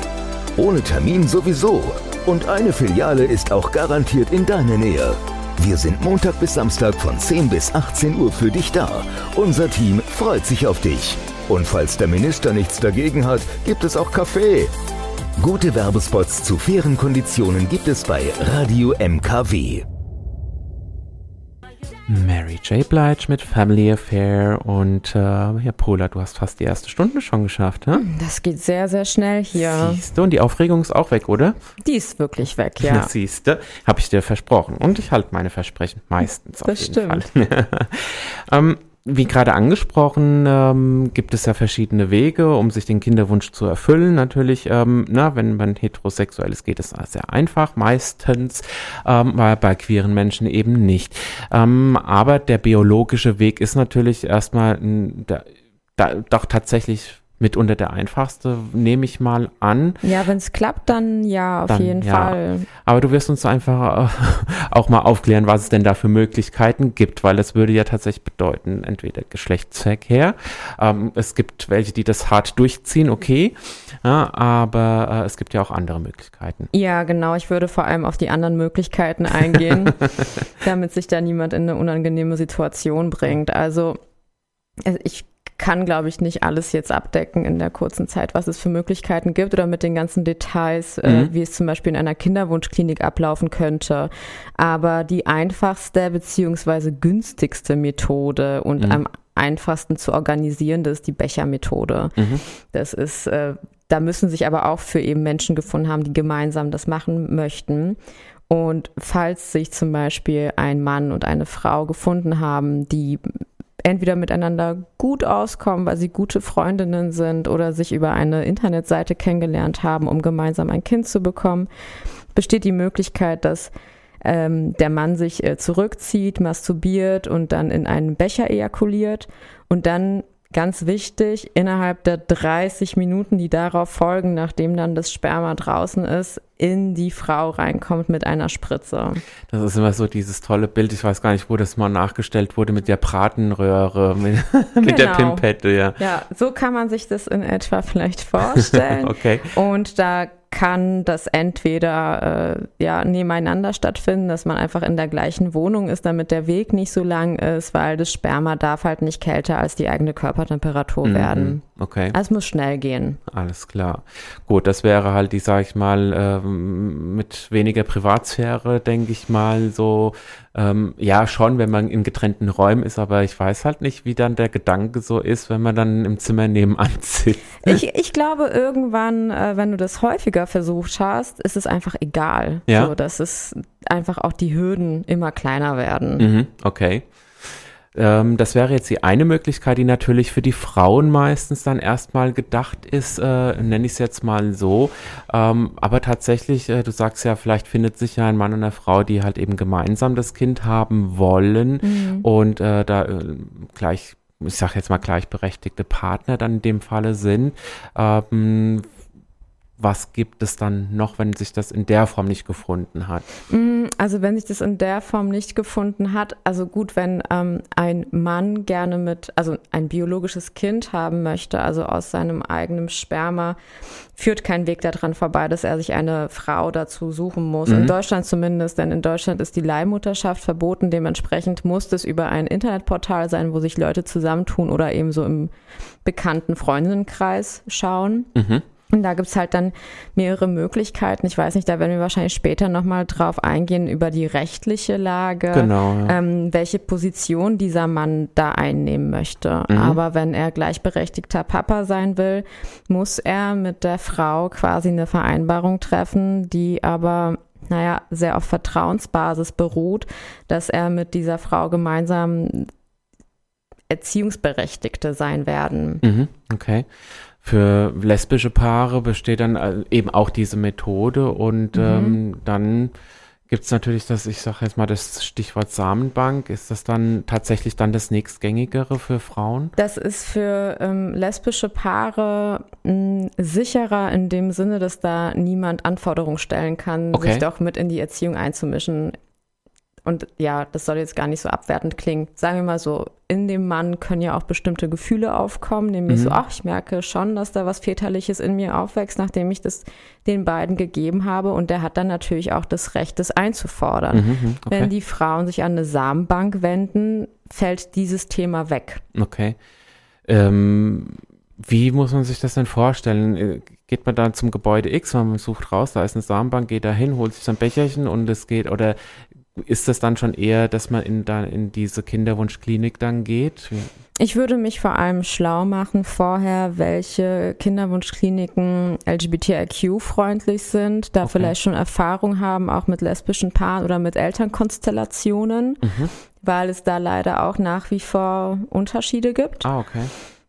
S1: Ohne Termin sowieso. Und eine Filiale ist auch garantiert in deiner Nähe. Wir sind Montag bis Samstag von 10 bis 18 Uhr für dich da. Unser Team freut sich auf dich. Und falls der Minister nichts dagegen hat, gibt es auch Kaffee. Gute Werbespots zu fairen Konditionen gibt es bei Radio MKW.
S2: Mary J. Blige mit Family Affair und äh, ja, Pola, du hast fast die erste Stunde schon geschafft, hä?
S3: Das geht sehr, sehr schnell hier.
S2: Siehst du, und die Aufregung ist auch weg, oder?
S3: Die ist wirklich weg, ja.
S2: Siehst du, habe ich dir versprochen. Und ich halte meine Versprechen meistens.
S3: Das stimmt.
S2: ähm, wie gerade angesprochen, ähm, gibt es ja verschiedene Wege, um sich den Kinderwunsch zu erfüllen. Natürlich, ähm, na, wenn man heterosexuell ist, geht es sehr einfach, meistens, ähm, weil bei queeren Menschen eben nicht. Ähm, aber der biologische Weg ist natürlich erstmal da, da, doch tatsächlich mitunter der einfachste, nehme ich mal an.
S3: Ja, wenn es klappt, dann ja, auf dann, jeden ja. Fall.
S2: Aber du wirst uns einfach äh, auch mal aufklären, was es denn da für Möglichkeiten gibt, weil das würde ja tatsächlich bedeuten, entweder Geschlechtsverkehr, ähm, es gibt welche, die das hart durchziehen, okay, ja, aber äh, es gibt ja auch andere Möglichkeiten.
S3: Ja, genau, ich würde vor allem auf die anderen Möglichkeiten eingehen, damit sich da niemand in eine unangenehme Situation bringt. Also äh, ich kann, glaube ich, nicht alles jetzt abdecken in der kurzen Zeit, was es für Möglichkeiten gibt oder mit den ganzen Details, äh, mhm. äh, wie es zum Beispiel in einer Kinderwunschklinik ablaufen könnte. Aber die einfachste beziehungsweise günstigste Methode und mhm. am einfachsten zu organisierende ist die Bechermethode. Mhm. Das ist, äh, da müssen sich aber auch für eben Menschen gefunden haben, die gemeinsam das machen möchten. Und falls sich zum Beispiel ein Mann und eine Frau gefunden haben, die entweder miteinander gut auskommen, weil sie gute Freundinnen sind oder sich über eine Internetseite kennengelernt haben, um gemeinsam ein Kind zu bekommen, besteht die Möglichkeit, dass ähm, der Mann sich äh, zurückzieht, masturbiert und dann in einen Becher ejakuliert und dann Ganz wichtig, innerhalb der 30 Minuten, die darauf folgen, nachdem dann das Sperma draußen ist, in die Frau reinkommt mit einer Spritze.
S2: Das ist immer so dieses tolle Bild, ich weiß gar nicht, wo das mal nachgestellt wurde, mit der Bratenröhre, mit, genau. mit der genau. Pimpette, ja.
S3: Ja, so kann man sich das in etwa vielleicht vorstellen.
S2: okay.
S3: Und da kann das entweder äh, ja nebeneinander stattfinden, dass man einfach in der gleichen Wohnung ist, damit der Weg nicht so lang ist, weil das Sperma darf halt nicht kälter als die eigene Körpertemperatur mhm. werden.
S2: Okay.
S3: Also es muss schnell gehen.
S2: Alles klar. Gut, das wäre halt die, sag ich mal, ähm, mit weniger Privatsphäre, denke ich mal, so ähm, ja, schon, wenn man in getrennten Räumen ist, aber ich weiß halt nicht, wie dann der Gedanke so ist, wenn man dann im Zimmer nebenan sitzt.
S3: Ich, ich glaube, irgendwann, äh, wenn du das häufiger versucht hast, ist es einfach egal. Ja. So, dass es einfach auch die Hürden immer kleiner werden.
S2: Mhm, okay. Ähm, das wäre jetzt die eine Möglichkeit, die natürlich für die Frauen meistens dann erstmal gedacht ist, äh, nenne ich es jetzt mal so. Ähm, aber tatsächlich, äh, du sagst ja, vielleicht findet sich ja ein Mann und eine Frau, die halt eben gemeinsam das Kind haben wollen mhm. und äh, da äh, gleich ich sage jetzt mal gleichberechtigte Partner dann in dem Falle sind. Ähm, was gibt es dann noch, wenn sich das in der Form nicht gefunden hat?
S3: Mm, also wenn sich das in der Form nicht gefunden hat, also gut, wenn ähm, ein Mann gerne mit, also ein biologisches Kind haben möchte, also aus seinem eigenen Sperma, führt kein Weg daran vorbei, dass er sich eine Frau dazu suchen muss. Mhm. In Deutschland zumindest, denn in Deutschland ist die Leihmutterschaft verboten. Dementsprechend muss es über ein Internetportal sein, wo sich Leute zusammentun oder eben so im bekannten Freundinnenkreis schauen. Mhm. Und da gibt's halt dann mehrere Möglichkeiten. Ich weiß nicht, da werden wir wahrscheinlich später nochmal drauf eingehen über die rechtliche Lage,
S2: genau, ja.
S3: ähm, welche Position dieser Mann da einnehmen möchte. Mhm. Aber wenn er gleichberechtigter Papa sein will, muss er mit der Frau quasi eine Vereinbarung treffen, die aber naja, sehr auf Vertrauensbasis beruht, dass er mit dieser Frau gemeinsam Erziehungsberechtigte sein werden.
S2: Mhm, okay. Für lesbische Paare besteht dann äh, eben auch diese Methode und mhm. ähm, dann gibt es natürlich das, ich sage jetzt mal das Stichwort Samenbank. Ist das dann tatsächlich dann das nächstgängigere für Frauen?
S3: Das ist für ähm, lesbische Paare mh, sicherer in dem Sinne, dass da niemand Anforderungen stellen kann, okay. sich doch mit in die Erziehung einzumischen und ja, das soll jetzt gar nicht so abwertend klingen. Sagen wir mal so, in dem Mann können ja auch bestimmte Gefühle aufkommen, nämlich mhm. so, ach, ich merke schon, dass da was Väterliches in mir aufwächst, nachdem ich das den beiden gegeben habe. Und der hat dann natürlich auch das Recht, das einzufordern. Mhm, mhm okay. Wenn die Frauen sich an eine Samenbank wenden, fällt dieses Thema weg.
S2: Okay. Ähm, wie muss man sich das denn vorstellen? Äh, geht man dann zum Gebäude X, man sucht raus, da ist eine Samenbank, geht da hin, holt sich so ein Becherchen und es geht, oder ist das dann schon eher, dass man in, da, in diese Kinderwunschklinik dann geht?
S3: Ich würde mich vor allem schlau machen vorher, welche Kinderwunschkliniken LGBTIQ-freundlich sind, da okay. vielleicht schon Erfahrung haben, auch mit lesbischen Paaren oder mit Elternkonstellationen, mhm. weil es da leider auch nach wie vor Unterschiede gibt.
S2: Ah, okay.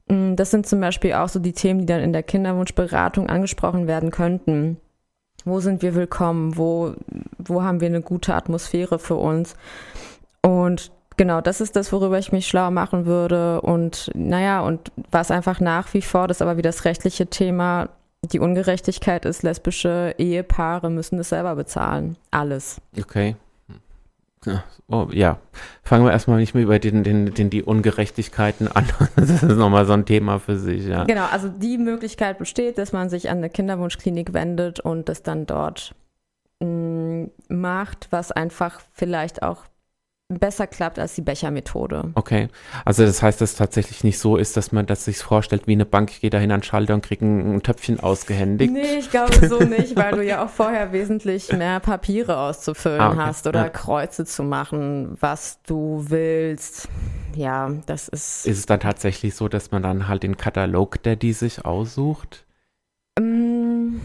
S3: Mm, das sind zum Beispiel auch so die Themen, die dann in der Kinderwunschberatung angesprochen werden könnten. Wo sind wir willkommen? Wo, wo haben wir eine gute Atmosphäre für uns? Und genau, das ist das, worüber ich mich schlau machen würde. Und naja, und was einfach nach wie vor, das ist aber wie das rechtliche Thema, die Ungerechtigkeit ist, lesbische Ehepaare müssen es selber bezahlen. Alles.
S2: Okay. Oh, ja. fangen wir erstmal nicht mehr über den, den, den, die Ungerechtigkeiten an. Das ist nochmal so ein Thema für sich, ja.
S3: Genau, also die Möglichkeit besteht, dass man sich an eine Kinderwunschklinik wendet und das dann dort mm, macht, was einfach vielleicht auch besser klappt als die Bechermethode.
S2: Okay, also das heißt, dass es tatsächlich nicht so ist, dass man das sich vorstellt wie eine Bank, ich gehe da hin an den Schalter und kriege ein, ein, Töpfchen ausgehändigt.
S3: Nee, ich glaube so nicht, weil du ja auch vorher wesentlich mehr Papiere auszufüllen ah, okay. hast oder ja. Kreuze zu machen, was du willst. Ja, das ist.
S2: Ist es dann tatsächlich so, dass man dann halt den Katalog, der die sich aussucht?
S3: Um,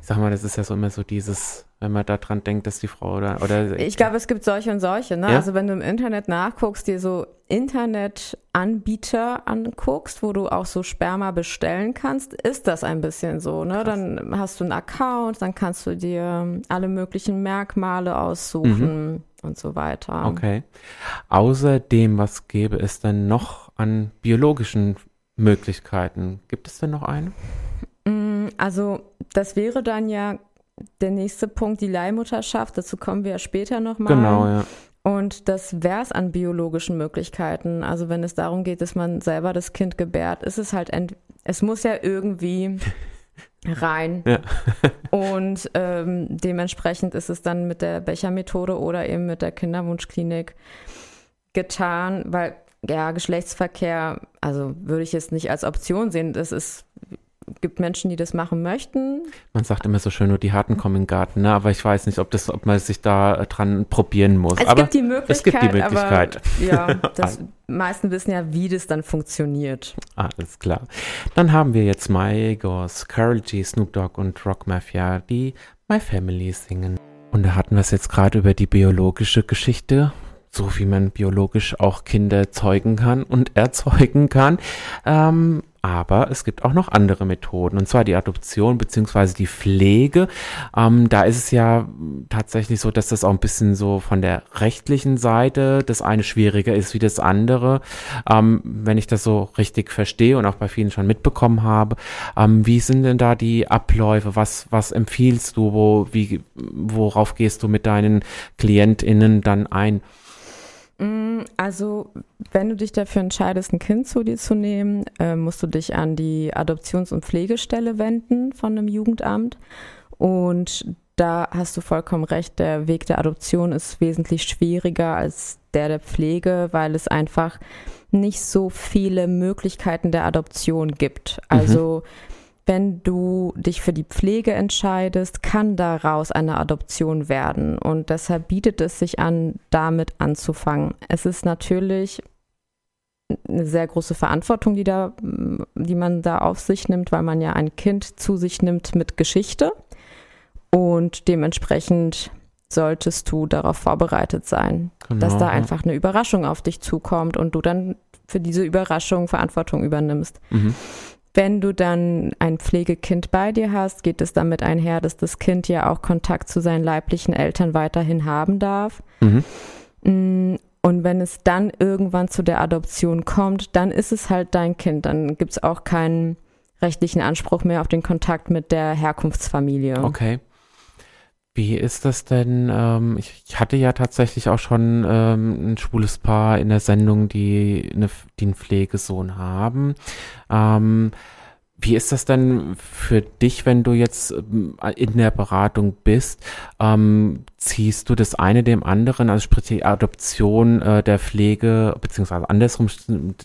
S2: ich sag mal, das ist ja so immer so dieses wenn man daran denkt, dass die Frau oder. oder
S3: ich glaube, es gibt solche und solche. Ne? Ja? Also, wenn du im Internet nachguckst, dir so Internetanbieter anguckst, wo du auch so Sperma bestellen kannst, ist das ein bisschen so. Ne? Dann hast du einen Account, dann kannst du dir alle möglichen Merkmale aussuchen mhm. und so weiter.
S2: Okay. Außerdem, was gäbe es denn noch an biologischen Möglichkeiten? Gibt es denn noch eine?
S3: Mm, also, das wäre dann ja der nächste Punkt, die Leihmutterschaft, dazu kommen wir ja später nochmal.
S2: Genau, ja.
S3: Und das wäre es an biologischen Möglichkeiten. Also wenn es darum geht, dass man selber das Kind gebärt, ist es halt, es muss ja irgendwie rein.
S2: Ja.
S3: Und ähm, dementsprechend ist es dann mit der Bechermethode oder eben mit der Kinderwunschklinik getan, weil ja, Geschlechtsverkehr, also würde ich jetzt nicht als Option sehen. Das ist gibt Menschen, die das machen möchten.
S2: Man sagt immer so schön, nur die Harten kommen in den Garten, ne? aber ich weiß nicht, ob, das, ob man sich da dran probieren muss.
S3: Es
S2: aber
S3: gibt die Möglichkeit.
S2: Es gibt die Möglichkeit.
S3: Aber, ja, das meisten wissen ja, wie das dann funktioniert.
S2: Alles klar. Dann haben wir jetzt Mygos, Carol G, Snoop Dogg und Rock Mafia, die My Family singen. Und da hatten wir es jetzt gerade über die biologische Geschichte so wie man biologisch auch Kinder zeugen kann und erzeugen kann. Ähm, aber es gibt auch noch andere Methoden, und zwar die Adoption beziehungsweise die Pflege. Ähm, da ist es ja tatsächlich so, dass das auch ein bisschen so von der rechtlichen Seite das eine schwieriger ist wie das andere. Ähm, wenn ich das so richtig verstehe und auch bei vielen schon mitbekommen habe, ähm, wie sind denn da die Abläufe? Was, was empfiehlst du? Wo, wie, worauf gehst du mit deinen KlientInnen dann ein?
S3: Mm, also, wenn du dich dafür entscheidest, ein Kind zu dir zu nehmen, äh, musst du dich an die Adoptions- und Pflegestelle wenden von einem Jugendamt. Und da hast du vollkommen recht, der Weg der Adoption ist wesentlich schwieriger als der der Pflege, weil es einfach nicht so viele Möglichkeiten der Adoption gibt. Also mhm wenn du dich für die Pflege entscheidest, kann daraus eine Adoption werden. Und deshalb bietet es sich an, damit anzufangen. Es ist natürlich eine sehr große Verantwortung, die, da, die man da auf sich nimmt, weil man ja ein Kind zu sich nimmt mit Geschichte. Und dementsprechend solltest du darauf vorbereitet sein, genau. dass da einfach eine Überraschung auf dich zukommt und du dann für diese Überraschung Verantwortung übernimmst. Mhm. Wenn du dann ein Pflegekind bei dir hast, geht es damit einher, dass das Kind ja auch Kontakt zu seinen leiblichen Eltern weiterhin haben darf. Mhm. Mm, und wenn es dann irgendwann zu der Adoption kommt, dann ist es halt dein Kind. Dann gibt es auch keinen rechtlichen Anspruch mehr auf den Kontakt mit der Herkunftsfamilie.
S2: Okay. Wie ist das denn? Ähm, ich, ich, hatte ja tatsächlich auch schon ähm, ein schwules Paar in der Sendung, die, eine, die einen Pflegesohn haben. Ähm, wie ist das denn für dich, wenn du jetzt ähm, in der Beratung bist? Ähm, ziehst du das eine dem anderen, also sprich die Adoption äh, der Pflege, beziehungsweise andersrum,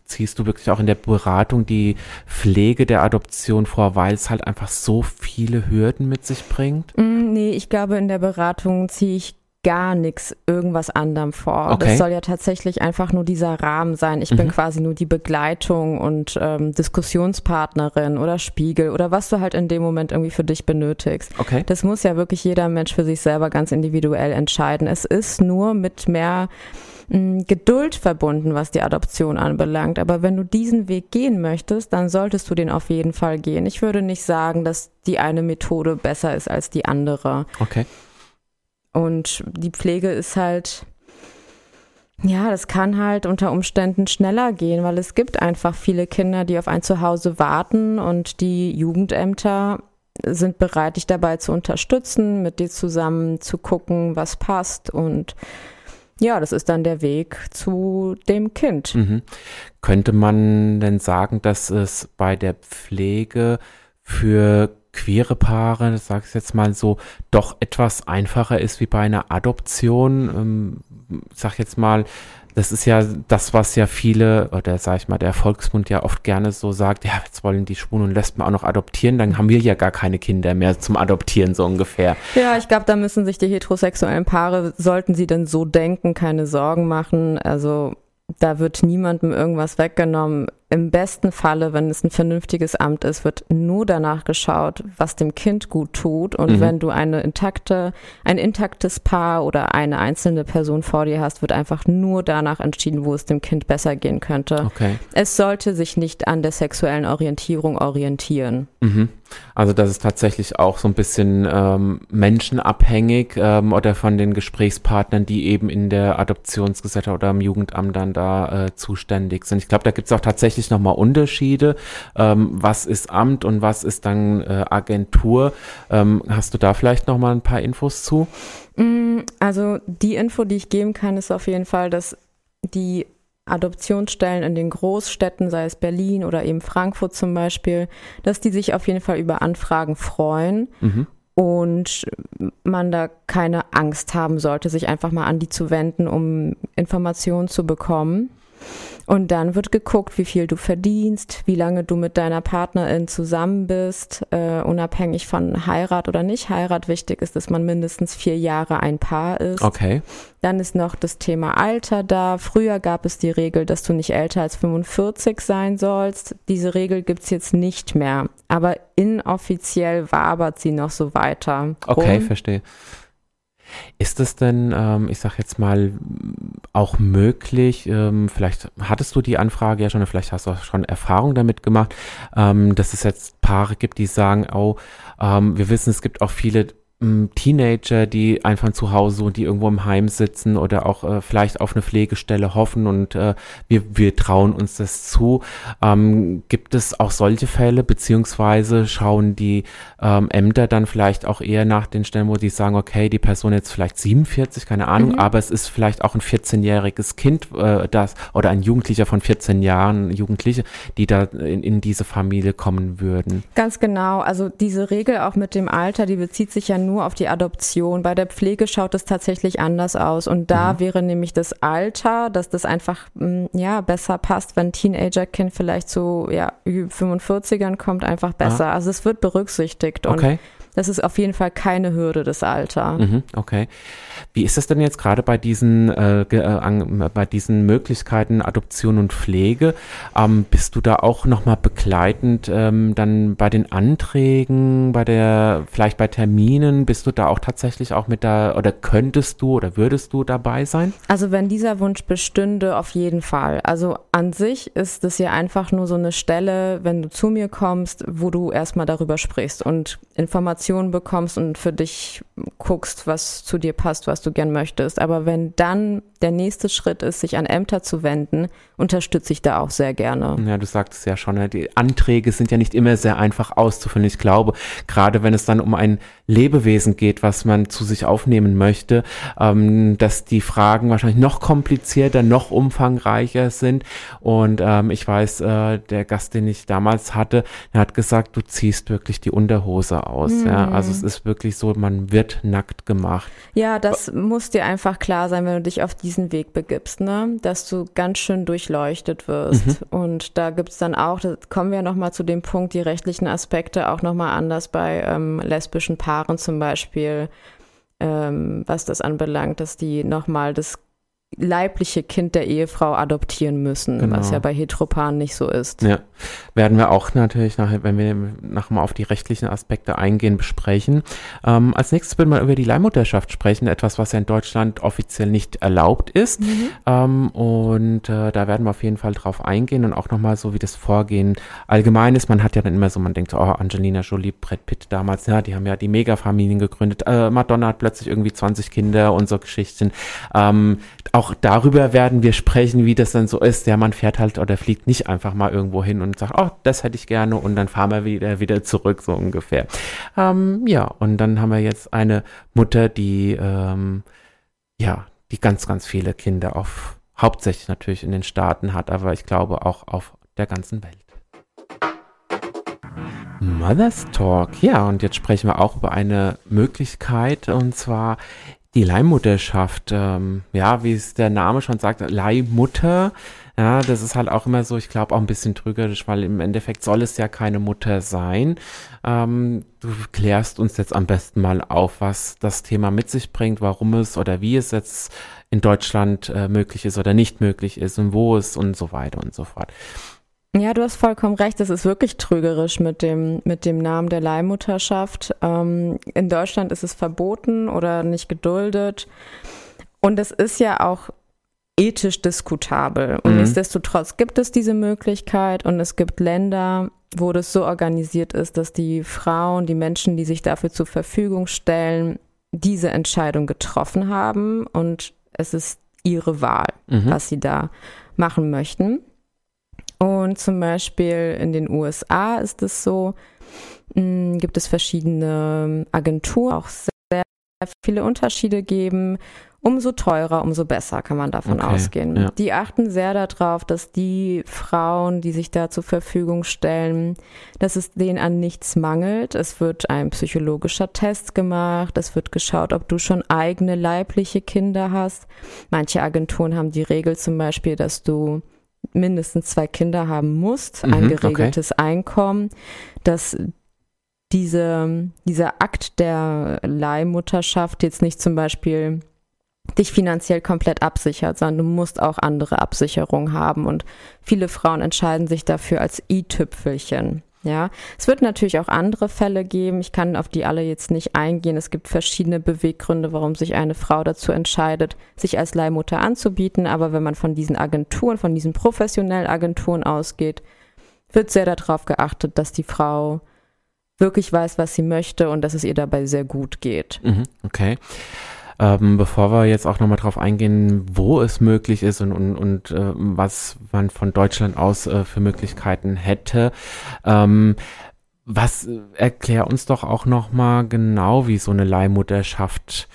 S2: ziehst du wirklich auch in der Beratung die Pflege der Adoption vor, weil es halt einfach so viele Hürden mit sich bringt?
S3: Mm, nee, ich glaube, in der Beratung ziehe ich gar nichts irgendwas anderem vor. Okay. Das soll ja tatsächlich einfach nur dieser Rahmen sein. Ich mhm. bin quasi nur die Begleitung und ähm, Diskussionspartnerin oder Spiegel oder was du halt in dem Moment irgendwie für dich benötigst.
S2: Okay.
S3: Das muss ja wirklich jeder Mensch für sich selber ganz individuell entscheiden. Es ist nur mit mehr mm, Geduld verbunden, was die Adoption anbelangt. Aber wenn du diesen Weg gehen möchtest, dann solltest du den auf jeden Fall gehen. Ich würde nicht sagen, dass die eine Methode besser ist als die andere.
S2: Okay.
S3: Und die Pflege ist halt, ja, das kann halt unter Umständen schneller gehen, weil es gibt einfach viele Kinder, die auf ein Zuhause warten und die Jugendämter sind bereit, dich dabei zu unterstützen, mit dir zusammen zu gucken, was passt und ja, das ist dann der Weg zu dem Kind.
S2: Mhm. Könnte man denn sagen, dass es bei der Pflege für queere Paare, sag ich jetzt mal so, doch etwas einfacher ist wie bei einer Adoption. Ähm, sag jetzt mal, das ist ja das, was ja viele, oder sag ich mal, der Volksmund ja oft gerne so sagt, ja, jetzt wollen die Schwulen und Lesben auch noch adoptieren, dann haben wir ja gar keine Kinder mehr zum Adoptieren, so ungefähr.
S3: Ja, ich glaube, da müssen sich die heterosexuellen Paare, sollten sie denn so denken, keine Sorgen machen. Also da wird niemandem irgendwas weggenommen. Im besten Falle, wenn es ein vernünftiges Amt ist, wird nur danach geschaut, was dem Kind gut tut. Und mhm. wenn du eine intakte, ein intaktes Paar oder eine einzelne Person vor dir hast, wird einfach nur danach entschieden, wo es dem Kind besser gehen könnte.
S2: Okay.
S3: Es sollte sich nicht an der sexuellen Orientierung orientieren.
S2: Mhm. Also das ist tatsächlich auch so ein bisschen ähm, menschenabhängig ähm, oder von den Gesprächspartnern, die eben in der Adoptionsgesellschaft oder im Jugendamt dann da äh, zuständig sind. Ich glaube, da gibt es auch tatsächlich nochmal Unterschiede. Ähm, was ist Amt und was ist dann äh, Agentur? Ähm, hast du da vielleicht nochmal ein paar Infos zu?
S3: Mm, also die Info, die ich geben kann, ist auf jeden Fall, dass die Adoptionsstellen in den Großstädten, sei es Berlin oder eben Frankfurt zum Beispiel, dass die sich auf jeden Fall über Anfragen freuen mhm. und man da keine Angst haben sollte, sich einfach mal an die zu wenden, um Informationen zu bekommen. Und dann wird geguckt, wie viel du verdienst, wie lange du mit deiner Partnerin zusammen bist, äh, unabhängig von Heirat oder nicht Heirat. Wichtig ist, dass man mindestens vier Jahre ein Paar ist.
S2: Okay.
S3: Dann ist noch das Thema Alter da. Früher gab es die Regel, dass du nicht älter als 45 sein sollst. Diese Regel gibt's jetzt nicht mehr. Aber inoffiziell wabert sie noch so weiter.
S2: Okay, verstehe. Ist es denn, ähm, ich sag jetzt mal, auch möglich, ähm, vielleicht hattest du die Anfrage ja schon, vielleicht hast du auch schon Erfahrung damit gemacht, ähm, dass es jetzt Paare gibt, die sagen, oh, ähm, wir wissen, es gibt auch viele Teenager, die einfach zu Hause und die irgendwo im Heim sitzen oder auch äh, vielleicht auf eine Pflegestelle hoffen und äh, wir, wir trauen uns das zu. Ähm, gibt es auch solche Fälle, beziehungsweise schauen die ähm, Ämter dann vielleicht auch eher nach den Stellen, wo die sagen, okay, die Person jetzt vielleicht 47, keine Ahnung, mhm. aber es ist vielleicht auch ein 14-jähriges Kind, äh, das oder ein Jugendlicher von 14 Jahren, Jugendliche, die da in, in diese Familie kommen würden.
S3: Ganz genau. Also diese Regel auch mit dem Alter, die bezieht sich ja nur auf die Adoption. Bei der Pflege schaut es tatsächlich anders aus. Und da mhm. wäre nämlich das Alter, dass das einfach mm, ja besser passt, wenn ein Teenagerkind vielleicht zu ja, 45ern kommt, einfach besser. Ah. Also es wird berücksichtigt. Und okay. Das ist auf jeden Fall keine Hürde, das Alter.
S2: Mhm, okay. Wie ist es denn jetzt gerade bei diesen, äh, äh, bei diesen Möglichkeiten Adoption und Pflege? Ähm, bist du da auch nochmal begleitend ähm, dann bei den Anträgen, bei der, vielleicht bei Terminen? Bist du da auch tatsächlich auch mit da oder könntest du oder würdest du dabei sein?
S3: Also wenn dieser Wunsch bestünde, auf jeden Fall. Also an sich ist es ja einfach nur so eine Stelle, wenn du zu mir kommst, wo du erstmal darüber sprichst und Informationen Informationen bekommst und für dich guckst, was zu dir passt, was du gern möchtest. Aber wenn dann der nächste Schritt ist, sich an Ämter zu wenden, unterstütze ich da auch sehr gerne.
S2: Ja, du sagtest ja schon, die Anträge sind ja nicht immer sehr einfach auszufüllen. Ich glaube, gerade wenn es dann um ein Lebewesen geht, was man zu sich aufnehmen möchte, ähm, dass die Fragen wahrscheinlich noch komplizierter, noch umfangreicher sind. Und ähm, ich weiß, äh, der Gast, den ich damals hatte, der hat gesagt, du ziehst wirklich die Unterhose aus. Mhm. Ja, also es ist wirklich so, man wird nackt gemacht.
S3: Ja, das muss dir einfach klar sein, wenn du dich auf diesen Weg begibst, ne? dass du ganz schön durchleuchtet wirst. Mhm. Und da gibt's dann auch, da kommen wir nochmal zu dem Punkt, die rechtlichen Aspekte auch nochmal anders bei ähm, lesbischen Paaren zum Beispiel, ähm, was das anbelangt, dass die nochmal das leibliche Kind der Ehefrau adoptieren müssen, genau. was ja bei Heteropaaren nicht so ist.
S2: Ja, werden wir auch natürlich nachher, wenn wir nachher mal auf die rechtlichen Aspekte eingehen, besprechen. Ähm, als nächstes würden wir über die Leihmutterschaft sprechen, etwas, was ja in Deutschland offiziell nicht erlaubt ist. Mhm. Ähm, und äh, da werden wir auf jeden Fall drauf eingehen und auch nochmal so, wie das Vorgehen allgemein ist. Man hat ja dann immer so, man denkt so, oh, Angelina Jolie, Brad Pitt damals, ja, die haben ja die Megafamilien gegründet. Äh, Madonna hat plötzlich irgendwie 20 Kinder und so Geschichten. Ähm, auch darüber werden wir sprechen, wie das dann so ist. Ja, man fährt halt oder fliegt nicht einfach mal irgendwo hin und sagt, oh, das hätte ich gerne und dann fahren wir wieder, wieder zurück, so ungefähr. Ähm, ja, und dann haben wir jetzt eine Mutter, die, ähm, ja, die ganz, ganz viele Kinder auf, hauptsächlich natürlich in den Staaten hat, aber ich glaube auch auf der ganzen Welt. Mother's Talk. Ja, und jetzt sprechen wir auch über eine Möglichkeit, und zwar die Leihmutterschaft, ähm, ja, wie es der Name schon sagt, Leihmutter, ja, das ist halt auch immer so, ich glaube auch ein bisschen trügerisch, weil im Endeffekt soll es ja keine Mutter sein. Ähm, du klärst uns jetzt am besten mal auf, was das Thema mit sich bringt, warum es oder wie es jetzt in Deutschland äh, möglich ist oder nicht möglich ist und wo es und so weiter und so fort.
S3: Ja, du hast vollkommen recht. Es ist wirklich trügerisch mit dem, mit dem Namen der Leihmutterschaft. Ähm, in Deutschland ist es verboten oder nicht geduldet. Und es ist ja auch ethisch diskutabel. Und mhm. nichtsdestotrotz gibt es diese Möglichkeit und es gibt Länder, wo das so organisiert ist, dass die Frauen, die Menschen, die sich dafür zur Verfügung stellen, diese Entscheidung getroffen haben und es ist ihre Wahl, mhm. was sie da machen möchten. Und zum Beispiel in den USA ist es so, mh, hm, gibt es verschiedene Agenturen, auch sehr viele Unterschiede geben. Umso teurer, umso besser kann man davon okay, ausgehen. Ja. Die achten sehr darauf, dass die Frauen, die sich da zur Verfügung stellen, dass es denen an nichts mangelt. Es wird ein psychologischer Test gemacht. Es wird geschaut, ob du schon eigene leibliche Kinder hast. Manche Agenturen haben die Regel zum Beispiel, dass du mindestens zwei Kinder haben musst, mhm, ein geregeltes okay. Einkommen, dass diese, dieser Akt der Leihmutterschaft jetzt nicht zum Beispiel dich finanziell komplett absichert, sondern du musst auch andere Absicherung haben. Und viele Frauen entscheiden sich dafür als i-Tüpfelchen. Ja, es wird natürlich auch andere Fälle geben. Ich kann auf die alle jetzt nicht eingehen. Es gibt verschiedene Beweggründe, warum sich eine Frau dazu entscheidet, sich als Leihmutter anzubieten. Aber wenn man von diesen Agenturen, von diesen professionellen Agenturen ausgeht, wird sehr darauf geachtet, dass die Frau wirklich weiß, was sie möchte und dass es ihr dabei sehr gut geht.
S2: Mhm, okay. Ähm, bevor wir jetzt auch nochmal drauf eingehen, wo es möglich ist und, und, und äh, was man von Deutschland aus äh, für Möglichkeiten hätte, ähm, was äh, erklär uns doch auch nochmal genau, wie so eine Leihmutterschaft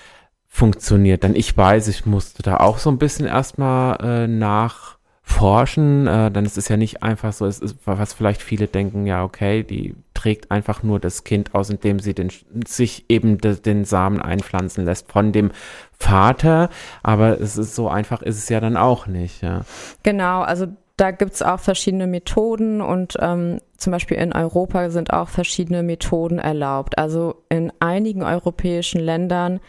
S2: funktioniert. Denn ich weiß, ich musste da auch so ein bisschen erstmal äh, nach forschen, äh, dann ist es ja nicht einfach so, es ist, was vielleicht viele denken, ja, okay, die trägt einfach nur das Kind aus, indem sie den, sich eben de, den Samen einpflanzen lässt von dem Vater, aber es ist so einfach ist es ja dann auch nicht, ja.
S3: Genau, also da gibt es auch verschiedene Methoden und ähm, zum Beispiel in Europa sind auch verschiedene Methoden erlaubt. Also in einigen europäischen Ländern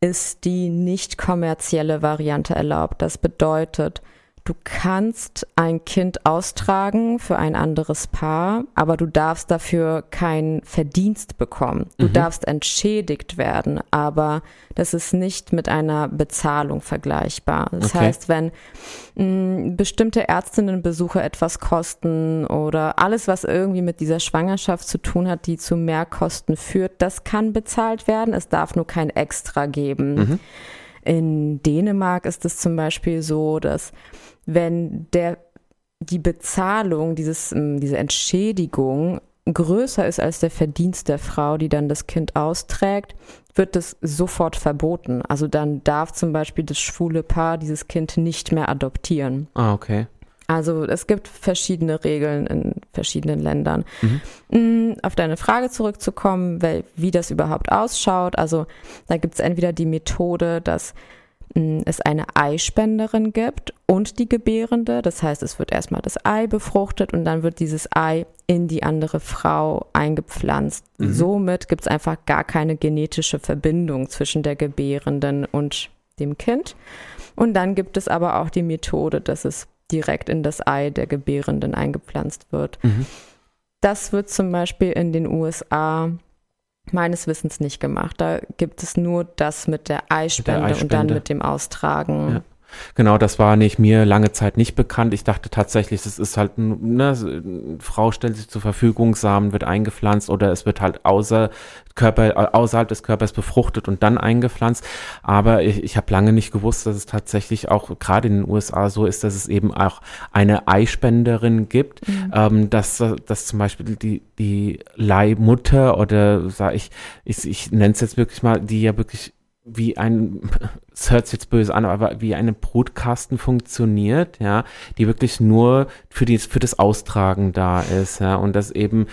S3: ist die nicht kommerzielle Variante erlaubt. Das bedeutet, Du kannst ein Kind austragen für ein anderes Paar, aber du darfst dafür keinen Verdienst bekommen. Du mhm. darfst entschädigt werden, aber das ist nicht mit einer Bezahlung vergleichbar. Das okay. heißt, wenn mh, mm, bestimmte Ärztinnenbesuche etwas kosten oder alles, was irgendwie mit dieser Schwangerschaft zu tun hat, die zu Mehrkosten führt, das kann bezahlt werden. Es darf nur kein Extra geben. Mhm. In Dänemark ist es zum Beispiel so, dass wenn der, die Bezahlung, dieses, ähm, diese Entschädigung größer ist als der Verdienst der Frau, die dann das Kind austrägt, wird das sofort verboten. Also dann darf zum Beispiel das schwule Paar dieses Kind nicht mehr adoptieren.
S2: Ah, okay.
S3: Also es gibt verschiedene Regeln in verschiedenen Ländern. Mhm. Mm, auf deine Frage zurückzukommen, wie das überhaupt ausschaut. Also da gibt es entweder die Methode, dass es eine Eispenderin gibt und die Gebärende. Das heißt, es wird erstmal das Ei befruchtet und dann wird dieses Ei in die andere Frau eingepflanzt. Mhm. Somit gibt es einfach gar keine genetische Verbindung zwischen der Gebärenden und dem Kind. Und dann gibt es aber auch die Methode, dass es direkt in das Ei der Gebärenden eingepflanzt wird. Mhm. Das wird zum Beispiel in den USA meines Wissens nicht gemacht. Da gibt es nur das mit der Eispende, mit der Eispende. und dann mit dem Austragen.
S2: Ja. Genau, das war nicht mir lange Zeit nicht bekannt. Ich dachte tatsächlich, es ist halt, ne, Frau stellt sich zur Verfügung, Samen wird eingepflanzt oder es wird halt außer Körper, außerhalb des Körpers befruchtet und dann eingepflanzt. Aber ich, ich habe lange nicht gewusst, dass es tatsächlich auch gerade in den USA so ist, dass es eben auch eine Eispenderin gibt, mhm. ähm, dass, dass zum Beispiel die, die Leihmutter oder sag ich, ich, ich nenne es jetzt wirklich mal, die ja wirklich wie ein, es hört sich jetzt böse an, aber wie eine Brutkasten funktioniert, ja, die wirklich nur für, die, für das Austragen da ist, ja, und dass eben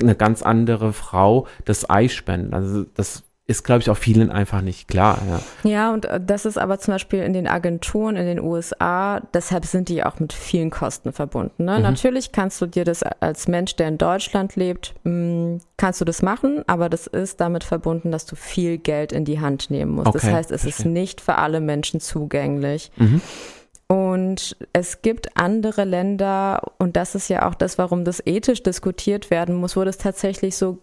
S2: eine ganz andere Frau das Ei spendet. Also das ist, glaube ich, auch vielen einfach nicht klar.
S3: Ja. ja, und äh, das ist aber zum Beispiel in den Agenturen in den USA, deshalb sind die auch mit vielen Kosten verbunden. Ne? Mhm. Natürlich kannst du dir das als Mensch, der in Deutschland lebt, mh, mm, kannst du das machen, aber das ist damit verbunden, dass du viel Geld in die Hand nehmen musst. Okay, das heißt, es verstehe. ist nicht für alle Menschen zugänglich. Mhm. Und es gibt andere Länder, und das ist ja auch das, warum das ethisch diskutiert werden muss, wo das tatsächlich so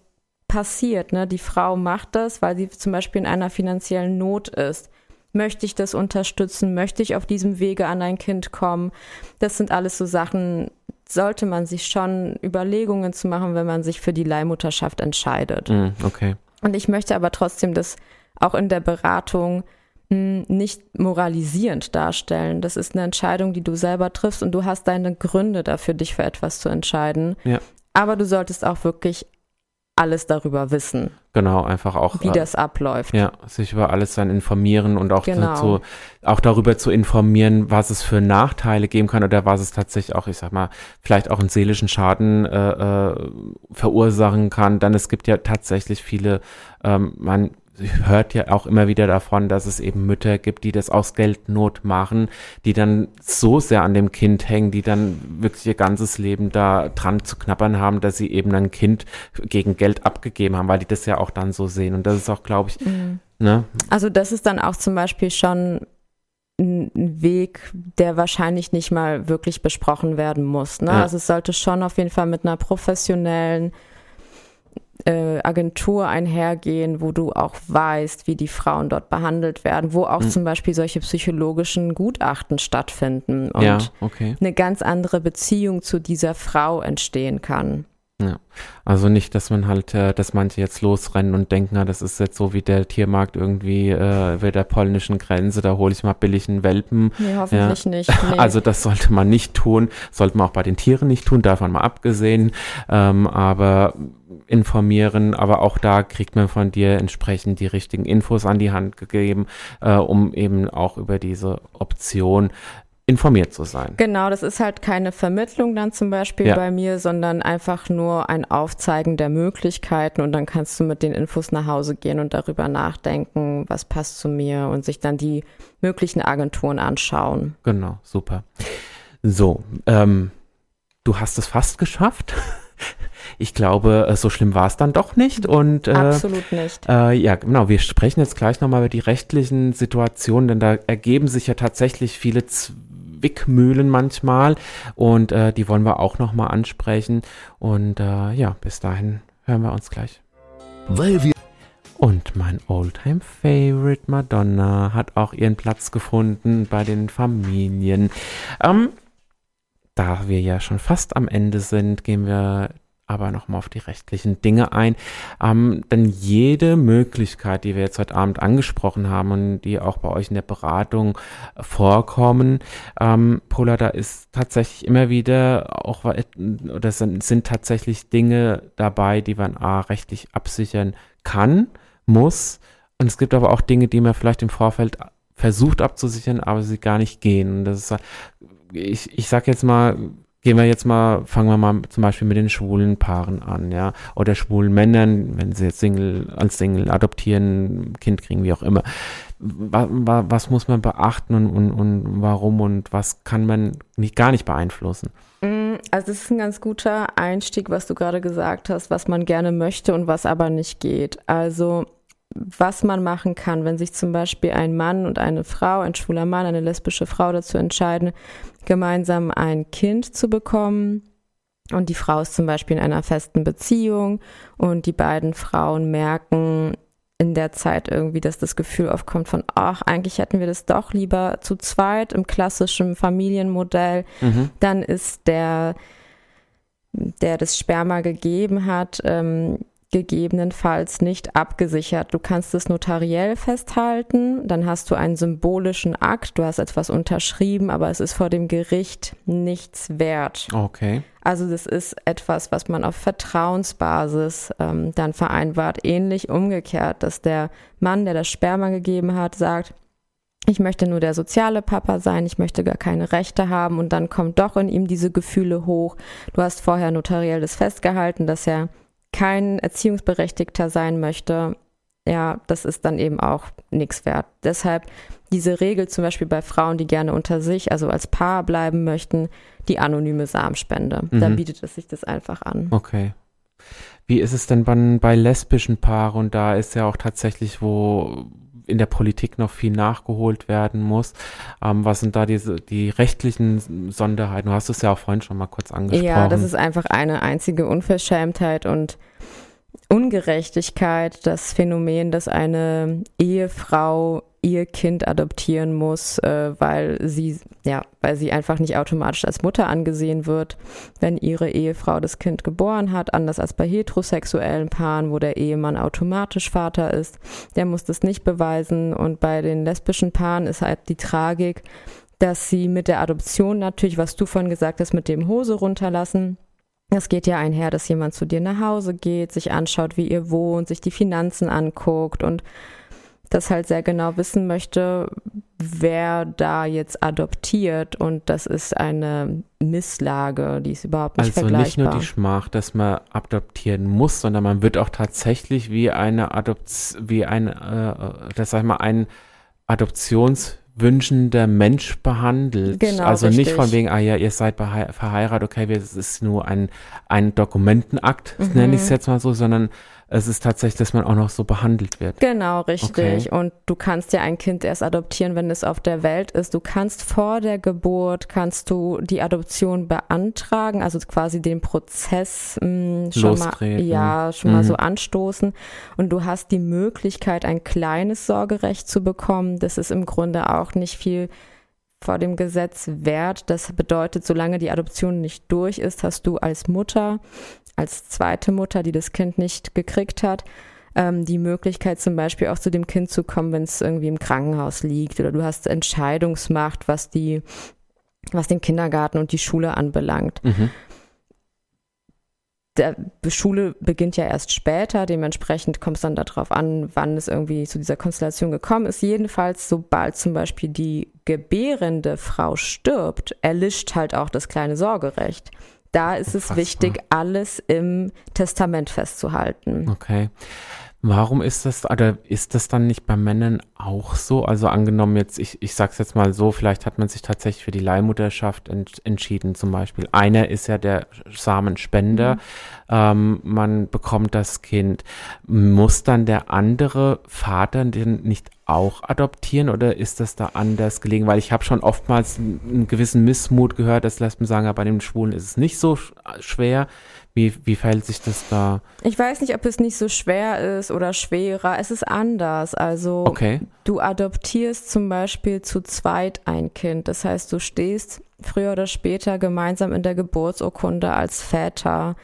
S3: passiert. Ne? Die Frau macht das, weil sie zum Beispiel in einer finanziellen Not ist. Möchte ich das unterstützen? Möchte ich auf diesem Wege an ein Kind kommen? Das sind alles so Sachen, sollte man sich schon Überlegungen zu machen, wenn man sich für die Leihmutterschaft entscheidet.
S2: Mm, okay.
S3: Und ich möchte aber trotzdem das auch in der Beratung hm, nicht moralisierend darstellen. Das ist eine Entscheidung, die du selber triffst und du hast deine Gründe dafür, dich für etwas zu entscheiden. Ja. Aber du solltest auch wirklich alles darüber wissen.
S2: Genau, einfach auch.
S3: Wie äh, das abläuft.
S2: Ja, sich über alles dann informieren und auch, genau. zu, auch darüber zu informieren, was es für Nachteile geben kann oder was es tatsächlich auch, ich sag mal, vielleicht auch einen seelischen Schaden äh, äh, verursachen kann. Dann es gibt ja tatsächlich viele, ähm, man hört ja auch immer wieder davon, dass es eben Mütter gibt, die das aus Geldnot machen, die dann so sehr an dem Kind hängen, die dann wirklich ihr ganzes Leben da dran zu knappern haben, dass sie eben ein Kind gegen Geld abgegeben haben, weil die das ja auch dann so sehen. Und das ist auch, glaube ich, mhm. ne?
S3: Also das ist dann auch zum Beispiel schon ein Weg, der wahrscheinlich nicht mal wirklich besprochen werden muss. Ne? Ja. Also es sollte schon auf jeden Fall mit einer professionellen äh, Agentur einhergehen, wo du auch weißt, wie die Frauen dort behandelt werden, wo auch mhm. zum Beispiel solche psychologischen Gutachten stattfinden und ja, okay. eine ganz andere Beziehung zu dieser Frau entstehen kann.
S2: Ja, also nicht, dass man halt, äh, dass manche jetzt losrennen und denken, na, das ist jetzt so wie der Tiermarkt irgendwie äh, bei der polnischen Grenze, da hole ich mal billigen Welpen.
S3: Nee, hoffentlich ja. nicht.
S2: Nee. Also das sollte man nicht tun, sollte man auch bei den Tieren nicht tun, davon mal abgesehen. Ähm, aber informieren, aber auch da kriegt man von dir entsprechend die richtigen Infos an die Hand gegeben, äh, um eben auch über diese Option informiert zu sein.
S3: Genau, das ist halt keine Vermittlung dann zum Beispiel ja. bei mir, sondern einfach nur ein Aufzeigen der Möglichkeiten und dann kannst du mit den Infos nach Hause gehen und darüber nachdenken, was passt zu mir und sich dann die möglichen Agenturen anschauen.
S2: Genau, super. So, ähm, du hast es fast geschafft. Ich glaube, äh, so schlimm war es dann doch nicht. Und,
S3: äh, Absolut nicht.
S2: Äh, ja, genau. Wir sprechen jetzt gleich nochmal über die rechtlichen Situationen, denn da ergeben sich ja tatsächlich viele Zwickmühlen manchmal und äh, die wollen wir auch nochmal ansprechen. Und äh, ja, bis dahin hören wir uns gleich. Weil wir und mein Oldtime Favorite Madonna hat auch ihren Platz gefunden bei den Familien. Ähm, da wir ja schon fast am Ende sind, gehen wir aber nochmal auf die rechtlichen Dinge ein. Ähm, denn jede Möglichkeit, die wir jetzt heute Abend angesprochen haben und die auch bei euch in der Beratung vorkommen, ähm, Pola, da ist tatsächlich immer wieder auch, oder sind, sind tatsächlich Dinge dabei, die man A, rechtlich absichern kann, muss. Und es gibt aber auch Dinge, die man vielleicht im Vorfeld versucht abzusichern, aber sie gar nicht gehen. Das ist, ich, ich sag jetzt mal, gehen wir jetzt mal, fangen wir mal zum Beispiel mit den schwulen Paaren an, ja, oder schwulen Männern, wenn sie jetzt Single, als Single adoptieren, Kind kriegen, wie auch immer. Was, was muss man beachten und, und, und warum und was kann man nicht, gar nicht beeinflussen?
S3: Mm, also das ist ein ganz guter Einstieg, was du gerade gesagt hast, was man gerne möchte und was aber nicht geht. Also was man machen kann, wenn sich zum Beispiel ein Mann und eine Frau, ein schwuler Mann, eine lesbische Frau dazu entscheiden, gemeinsam ein Kind zu bekommen. Und die Frau ist zum Beispiel in einer festen Beziehung und die beiden Frauen merken in der Zeit irgendwie, dass das Gefühl aufkommt von, ach, eigentlich hätten wir das doch lieber zu zweit im klassischen Familienmodell. Mhm. Dann ist der, der das Sperma gegeben hat, ähm, gegebenenfalls nicht abgesichert. Du kannst es notariell festhalten, dann hast du einen symbolischen Akt, du hast etwas unterschrieben, aber es ist vor dem Gericht nichts wert.
S2: Okay.
S3: Also das ist etwas, was man auf Vertrauensbasis ähm, dann vereinbart. Ähnlich umgekehrt, dass der Mann, der das Sperma gegeben hat, sagt, ich möchte nur der soziale Papa sein, ich möchte gar keine Rechte haben und dann kommt doch in ihm diese Gefühle hoch. Du hast vorher notariell das festgehalten, dass er kein Erziehungsberechtigter sein möchte, ja, das ist dann eben auch nichts wert. Deshalb diese Regel zum Beispiel bei Frauen, die gerne unter sich, also als Paar bleiben möchten, die anonyme Samenspende. Mhm. Dann bietet es sich das einfach an.
S2: Okay. Wie ist es denn bei, bei lesbischen Paaren? Und da ist ja auch tatsächlich, wo in der Politik noch viel nachgeholt werden muss. Ähm, was sind da diese, die rechtlichen Sonderheiten? Du hast es ja auch vorhin schon mal kurz angesprochen.
S3: Ja, das ist einfach eine einzige Unverschämtheit und Ungerechtigkeit, das Phänomen, dass eine Ehefrau ihr Kind adoptieren muss, äh, weil sie, ja, weil sie einfach nicht automatisch als Mutter angesehen wird, wenn ihre Ehefrau das Kind geboren hat, anders als bei heterosexuellen Paaren, wo der Ehemann automatisch Vater ist. Der muss das nicht beweisen. Und bei den lesbischen Paaren ist halt die Tragik, dass sie mit der Adoption natürlich, was du vorhin gesagt hast, mit dem Hose runterlassen, es geht ja einher, dass jemand zu dir nach Hause geht, sich anschaut, wie ihr wohnt, sich die Finanzen anguckt und das halt sehr genau wissen möchte, wer da jetzt adoptiert und das ist eine Misslage, die ist überhaupt nicht
S2: also
S3: vergleichbar.
S2: Also nicht nur die Schmach, dass man adoptieren muss, sondern man wird auch tatsächlich wie eine Adoption, wie ein, äh, das sag ich mal, ein Adoptions wünschender Mensch behandelt. Genau, also richtig. nicht von wegen, ah ja, ihr seid verheiratet, okay, es ist nur ein, ein Dokumentenakt, mhm. nenne ich es jetzt mal so, sondern es ist tatsächlich, dass man auch noch so behandelt wird.
S3: Genau, richtig. Okay. Und du kannst ja ein Kind erst adoptieren, wenn es auf der Welt ist. Du kannst vor der Geburt, kannst du die Adoption beantragen, also quasi den Prozess mh, mm, schon Lostreten. mal, ja, schon mhm. mal so anstoßen. Und du hast die Möglichkeit, ein kleines Sorgerecht zu bekommen. Das ist im Grunde auch nicht viel vor dem Gesetz wert. Das bedeutet, solange die Adoption nicht durch ist, hast du als Mutter, als zweite Mutter, die das Kind nicht gekriegt hat, ähm, die Möglichkeit zum Beispiel auch zu dem Kind zu kommen, wenn es irgendwie im Krankenhaus liegt oder du hast Entscheidungsmacht, was die, was den Kindergarten und die Schule anbelangt. Mhm der Schule beginnt ja erst später, dementsprechend kommt es dann darauf an, wann es irgendwie zu dieser Konstellation gekommen ist. Jedenfalls, sobald zum Beispiel die gebärende Frau stirbt, erlischt halt auch das kleine Sorgerecht. Da ist Unfassbar. es wichtig, alles im Testament festzuhalten.
S2: Okay. Warum ist das, oder ist das dann nicht bei Männern auch so? Also angenommen jetzt, ich, ich sag's jetzt mal so, vielleicht hat man sich tatsächlich für die Leihmutterschaft ent, entschieden zum Beispiel. Einer ist ja der Samenspender, mhm. ähm, man bekommt das Kind. Muss dann der andere Vater den nicht auch adoptieren oder ist das da anders gelegen? Weil ich habe schon oftmals einen gewissen Missmut gehört, dass Lesben sagen, ja, bei den Schwulen ist es nicht so schwer. Wie, wie verhält sich das da?
S3: Ich weiß nicht, ob es nicht so schwer ist oder schwerer. Es ist anders. Also okay. du adoptierst zum Beispiel zu zweit ein Kind. Das heißt, du stehst früher oder später gemeinsam in der Geburtsurkunde als Väter.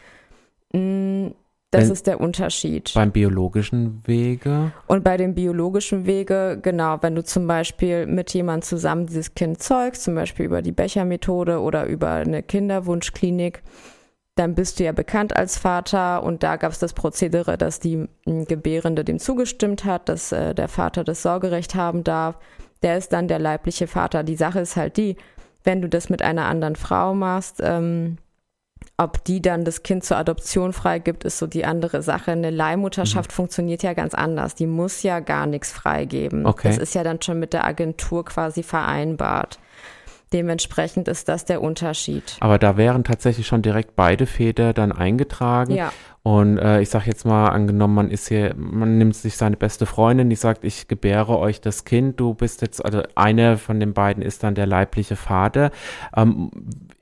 S3: Mm, das Wenn, ist der Unterschied.
S2: Beim biologischen Wege?
S3: Und bei dem biologischen Wege, genau, wenn du zum Beispiel mit jemandem zusammen dieses Kind zeugst, zum Beispiel über die Bechermethode oder über eine Kinderwunschklinik, dann bist du ja bekannt als Vater und da gab es das Prozedere, dass die hm, Gebärende dem zugestimmt hat, dass äh, der Vater das Sorgerecht haben darf. Der ist dann der leibliche Vater. Die Sache ist halt die, wenn du das mit einer anderen Frau machst, ähm, ob die dann das Kind zur Adoption freigibt, ist so die andere Sache. Eine Leihmutterschaft mhm. funktioniert ja ganz anders. Die muss ja gar nichts freigeben. Okay. Das ist ja dann schon mit der Agentur quasi vereinbart. Dementsprechend ist das der Unterschied.
S2: Aber da wären tatsächlich schon direkt beide Väter dann eingetragen.
S3: Ja.
S2: Und äh, ich sage jetzt mal, angenommen, man ist hier, man nimmt sich seine beste Freundin, die sagt, ich gebäre euch das Kind, du bist jetzt, also einer von den beiden ist dann der leibliche Vater. Ähm,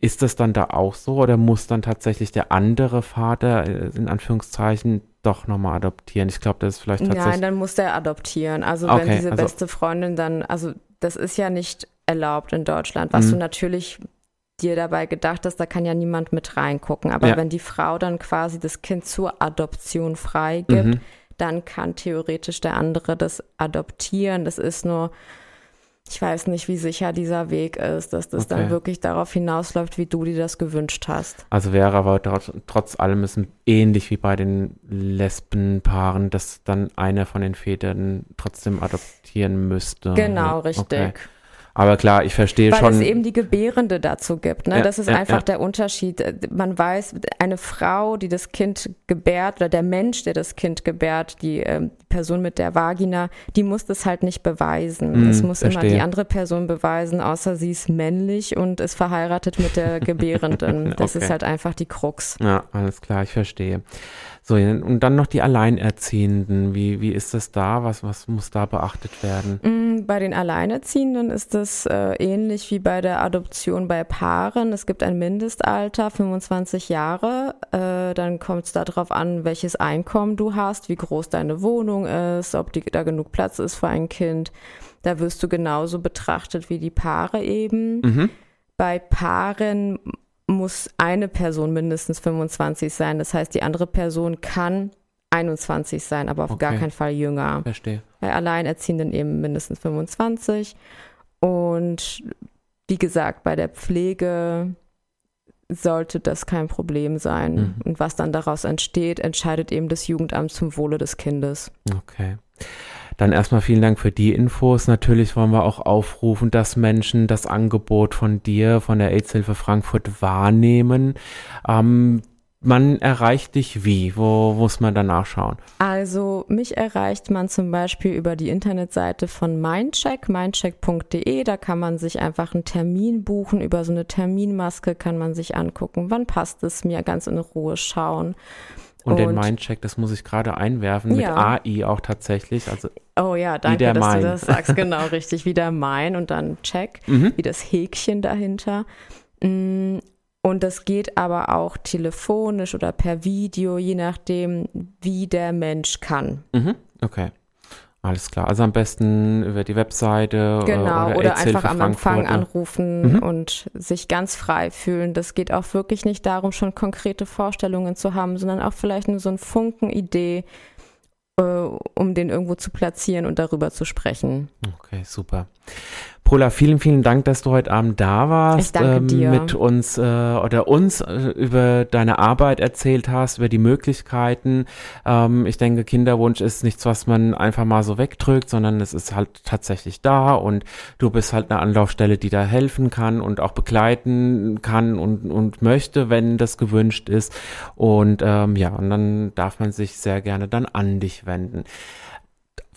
S2: ist das dann da auch so oder muss dann tatsächlich der andere Vater, äh, in Anführungszeichen, doch nochmal adoptieren? Ich glaube, das ist vielleicht tatsächlich.
S3: Nein, dann muss der adoptieren. Also okay, wenn diese also, beste Freundin dann, also das ist ja nicht erlaubt in Deutschland, was mhm. du natürlich dir dabei gedacht hast, da kann ja niemand mit reingucken. Aber ja. wenn die Frau dann quasi das Kind zur Adoption freigibt, mhm. dann kann theoretisch der andere das adoptieren. Das ist nur, ich weiß nicht, wie sicher dieser Weg ist, dass das okay. dann wirklich darauf hinausläuft, wie du dir das gewünscht hast.
S2: Also wäre aber trotz, trotz allem ist ähnlich wie bei den Lesbenpaaren, dass dann einer von den Vätern trotzdem adoptieren müsste.
S3: Genau, richtig. Okay.
S2: Aber klar, ich verstehe schon. Weil
S3: es eben die Gebärende dazu gibt. Ne? Ja, das ist ja, einfach ja. der Unterschied. Man weiß, eine Frau, die das Kind gebärt, oder der Mensch, der das Kind gebärt, die äh, Person mit der Vagina, die muss das halt nicht beweisen. Mm, es muss verstehe. immer die andere Person beweisen, außer sie ist männlich und ist verheiratet mit der Gebärenden. Das okay. ist halt einfach die Krux.
S2: Ja, alles klar, ich verstehe. So, und dann noch die Alleinerziehenden. Wie, wie ist das da? Was, was muss da beachtet werden?
S3: Mm, bei den Alleinerziehenden ist es äh, ähnlich wie bei der Adoption bei Paaren. Es gibt ein Mindestalter, 25 Jahre. Äh, dann kommt es darauf an, welches Einkommen du hast, wie groß deine Wohnung ist, ob die, da genug Platz ist für ein Kind. Da wirst du genauso betrachtet wie die Paare eben. Mhm. Bei Paaren muss eine Person mindestens 25 sein. Das heißt, die andere Person kann 21 sein, aber auf okay. gar keinen Fall jünger.
S2: Verstehe.
S3: Bei Alleinerziehenden eben mindestens 25. Und wie gesagt, bei der Pflege sollte das kein Problem sein. Mhm. Und was dann daraus entsteht, entscheidet eben das Jugendamt zum Wohle des Kindes.
S2: Okay. Dann erstmal vielen Dank für die Infos. Natürlich wollen wir auch aufrufen, dass Menschen das Angebot von dir, von der AIDS-Hilfe Frankfurt wahrnehmen. Ähm, man erreicht dich wie? Wo muss man danach schauen?
S3: Also mich erreicht man zum Beispiel über die Internetseite von Mindcheck, mindcheck.de. Da kann man sich einfach einen Termin buchen. Über so eine Terminmaske kann man sich angucken, wann passt es mir, ganz in Ruhe schauen.
S2: Und, und den Mindcheck, das muss ich gerade einwerfen, mit ja. AI auch tatsächlich. Also
S3: oh ja, danke, dass mein. du das sagst. Genau, richtig. Wieder mein und dann Check, mhm. wie das Häkchen dahinter. Und das geht aber auch telefonisch oder per Video, je nachdem, wie der Mensch kann.
S2: Mhm. Okay. Alles klar. Also am besten über die Webseite
S3: genau,
S2: oder,
S3: oder einfach am Empfang anrufen mhm. und sich ganz frei fühlen. Das geht auch wirklich nicht darum, schon konkrete Vorstellungen zu haben, sondern auch vielleicht nur so ein Funken Idee, äh, um den irgendwo zu platzieren und darüber zu sprechen.
S2: Okay, super. Pola, vielen, vielen Dank, dass du heute Abend da warst,
S3: ähm,
S2: mit uns äh, oder uns äh, über deine Arbeit erzählt hast, über die Möglichkeiten. Ähm, ich denke, Kinderwunsch ist nichts, was man einfach mal so wegdrückt, sondern es ist halt tatsächlich da und du bist halt eine Anlaufstelle, die da helfen kann und auch begleiten kann und, und möchte, wenn das gewünscht ist. Und ähm, ja, und dann darf man sich sehr gerne dann an dich wenden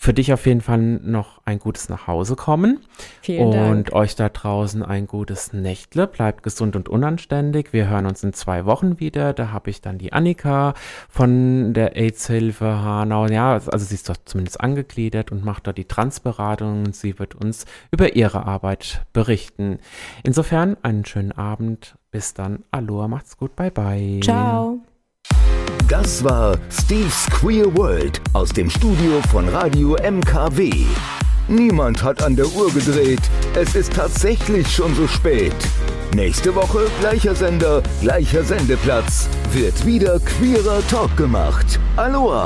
S2: für dich auf jeden Fall noch ein gutes Nachhausekommen.
S3: Vielen
S2: und
S3: Dank.
S2: Und euch da draußen ein gutes Nächtle. Bleibt gesund und unanständig. Wir hören uns in zwei Wochen wieder. Da habe ich dann die Annika von der AIDS-Hilfe Hanau. Ja, also sie ist doch zumindest angegliedert und macht dort die Transberatung und sie wird uns über ihre Arbeit berichten. Insofern einen schönen Abend. Bis dann. Aloha, macht's gut. Bye bye.
S3: Ciao.
S1: Das war Steve's Queer World aus dem Studio von Radio MKW. Niemand hat an der Uhr gedreht. Es ist tatsächlich schon so spät. Nächste Woche gleicher Sender, gleicher Sendeplatz. Wird wieder queerer Talk gemacht. Aloha!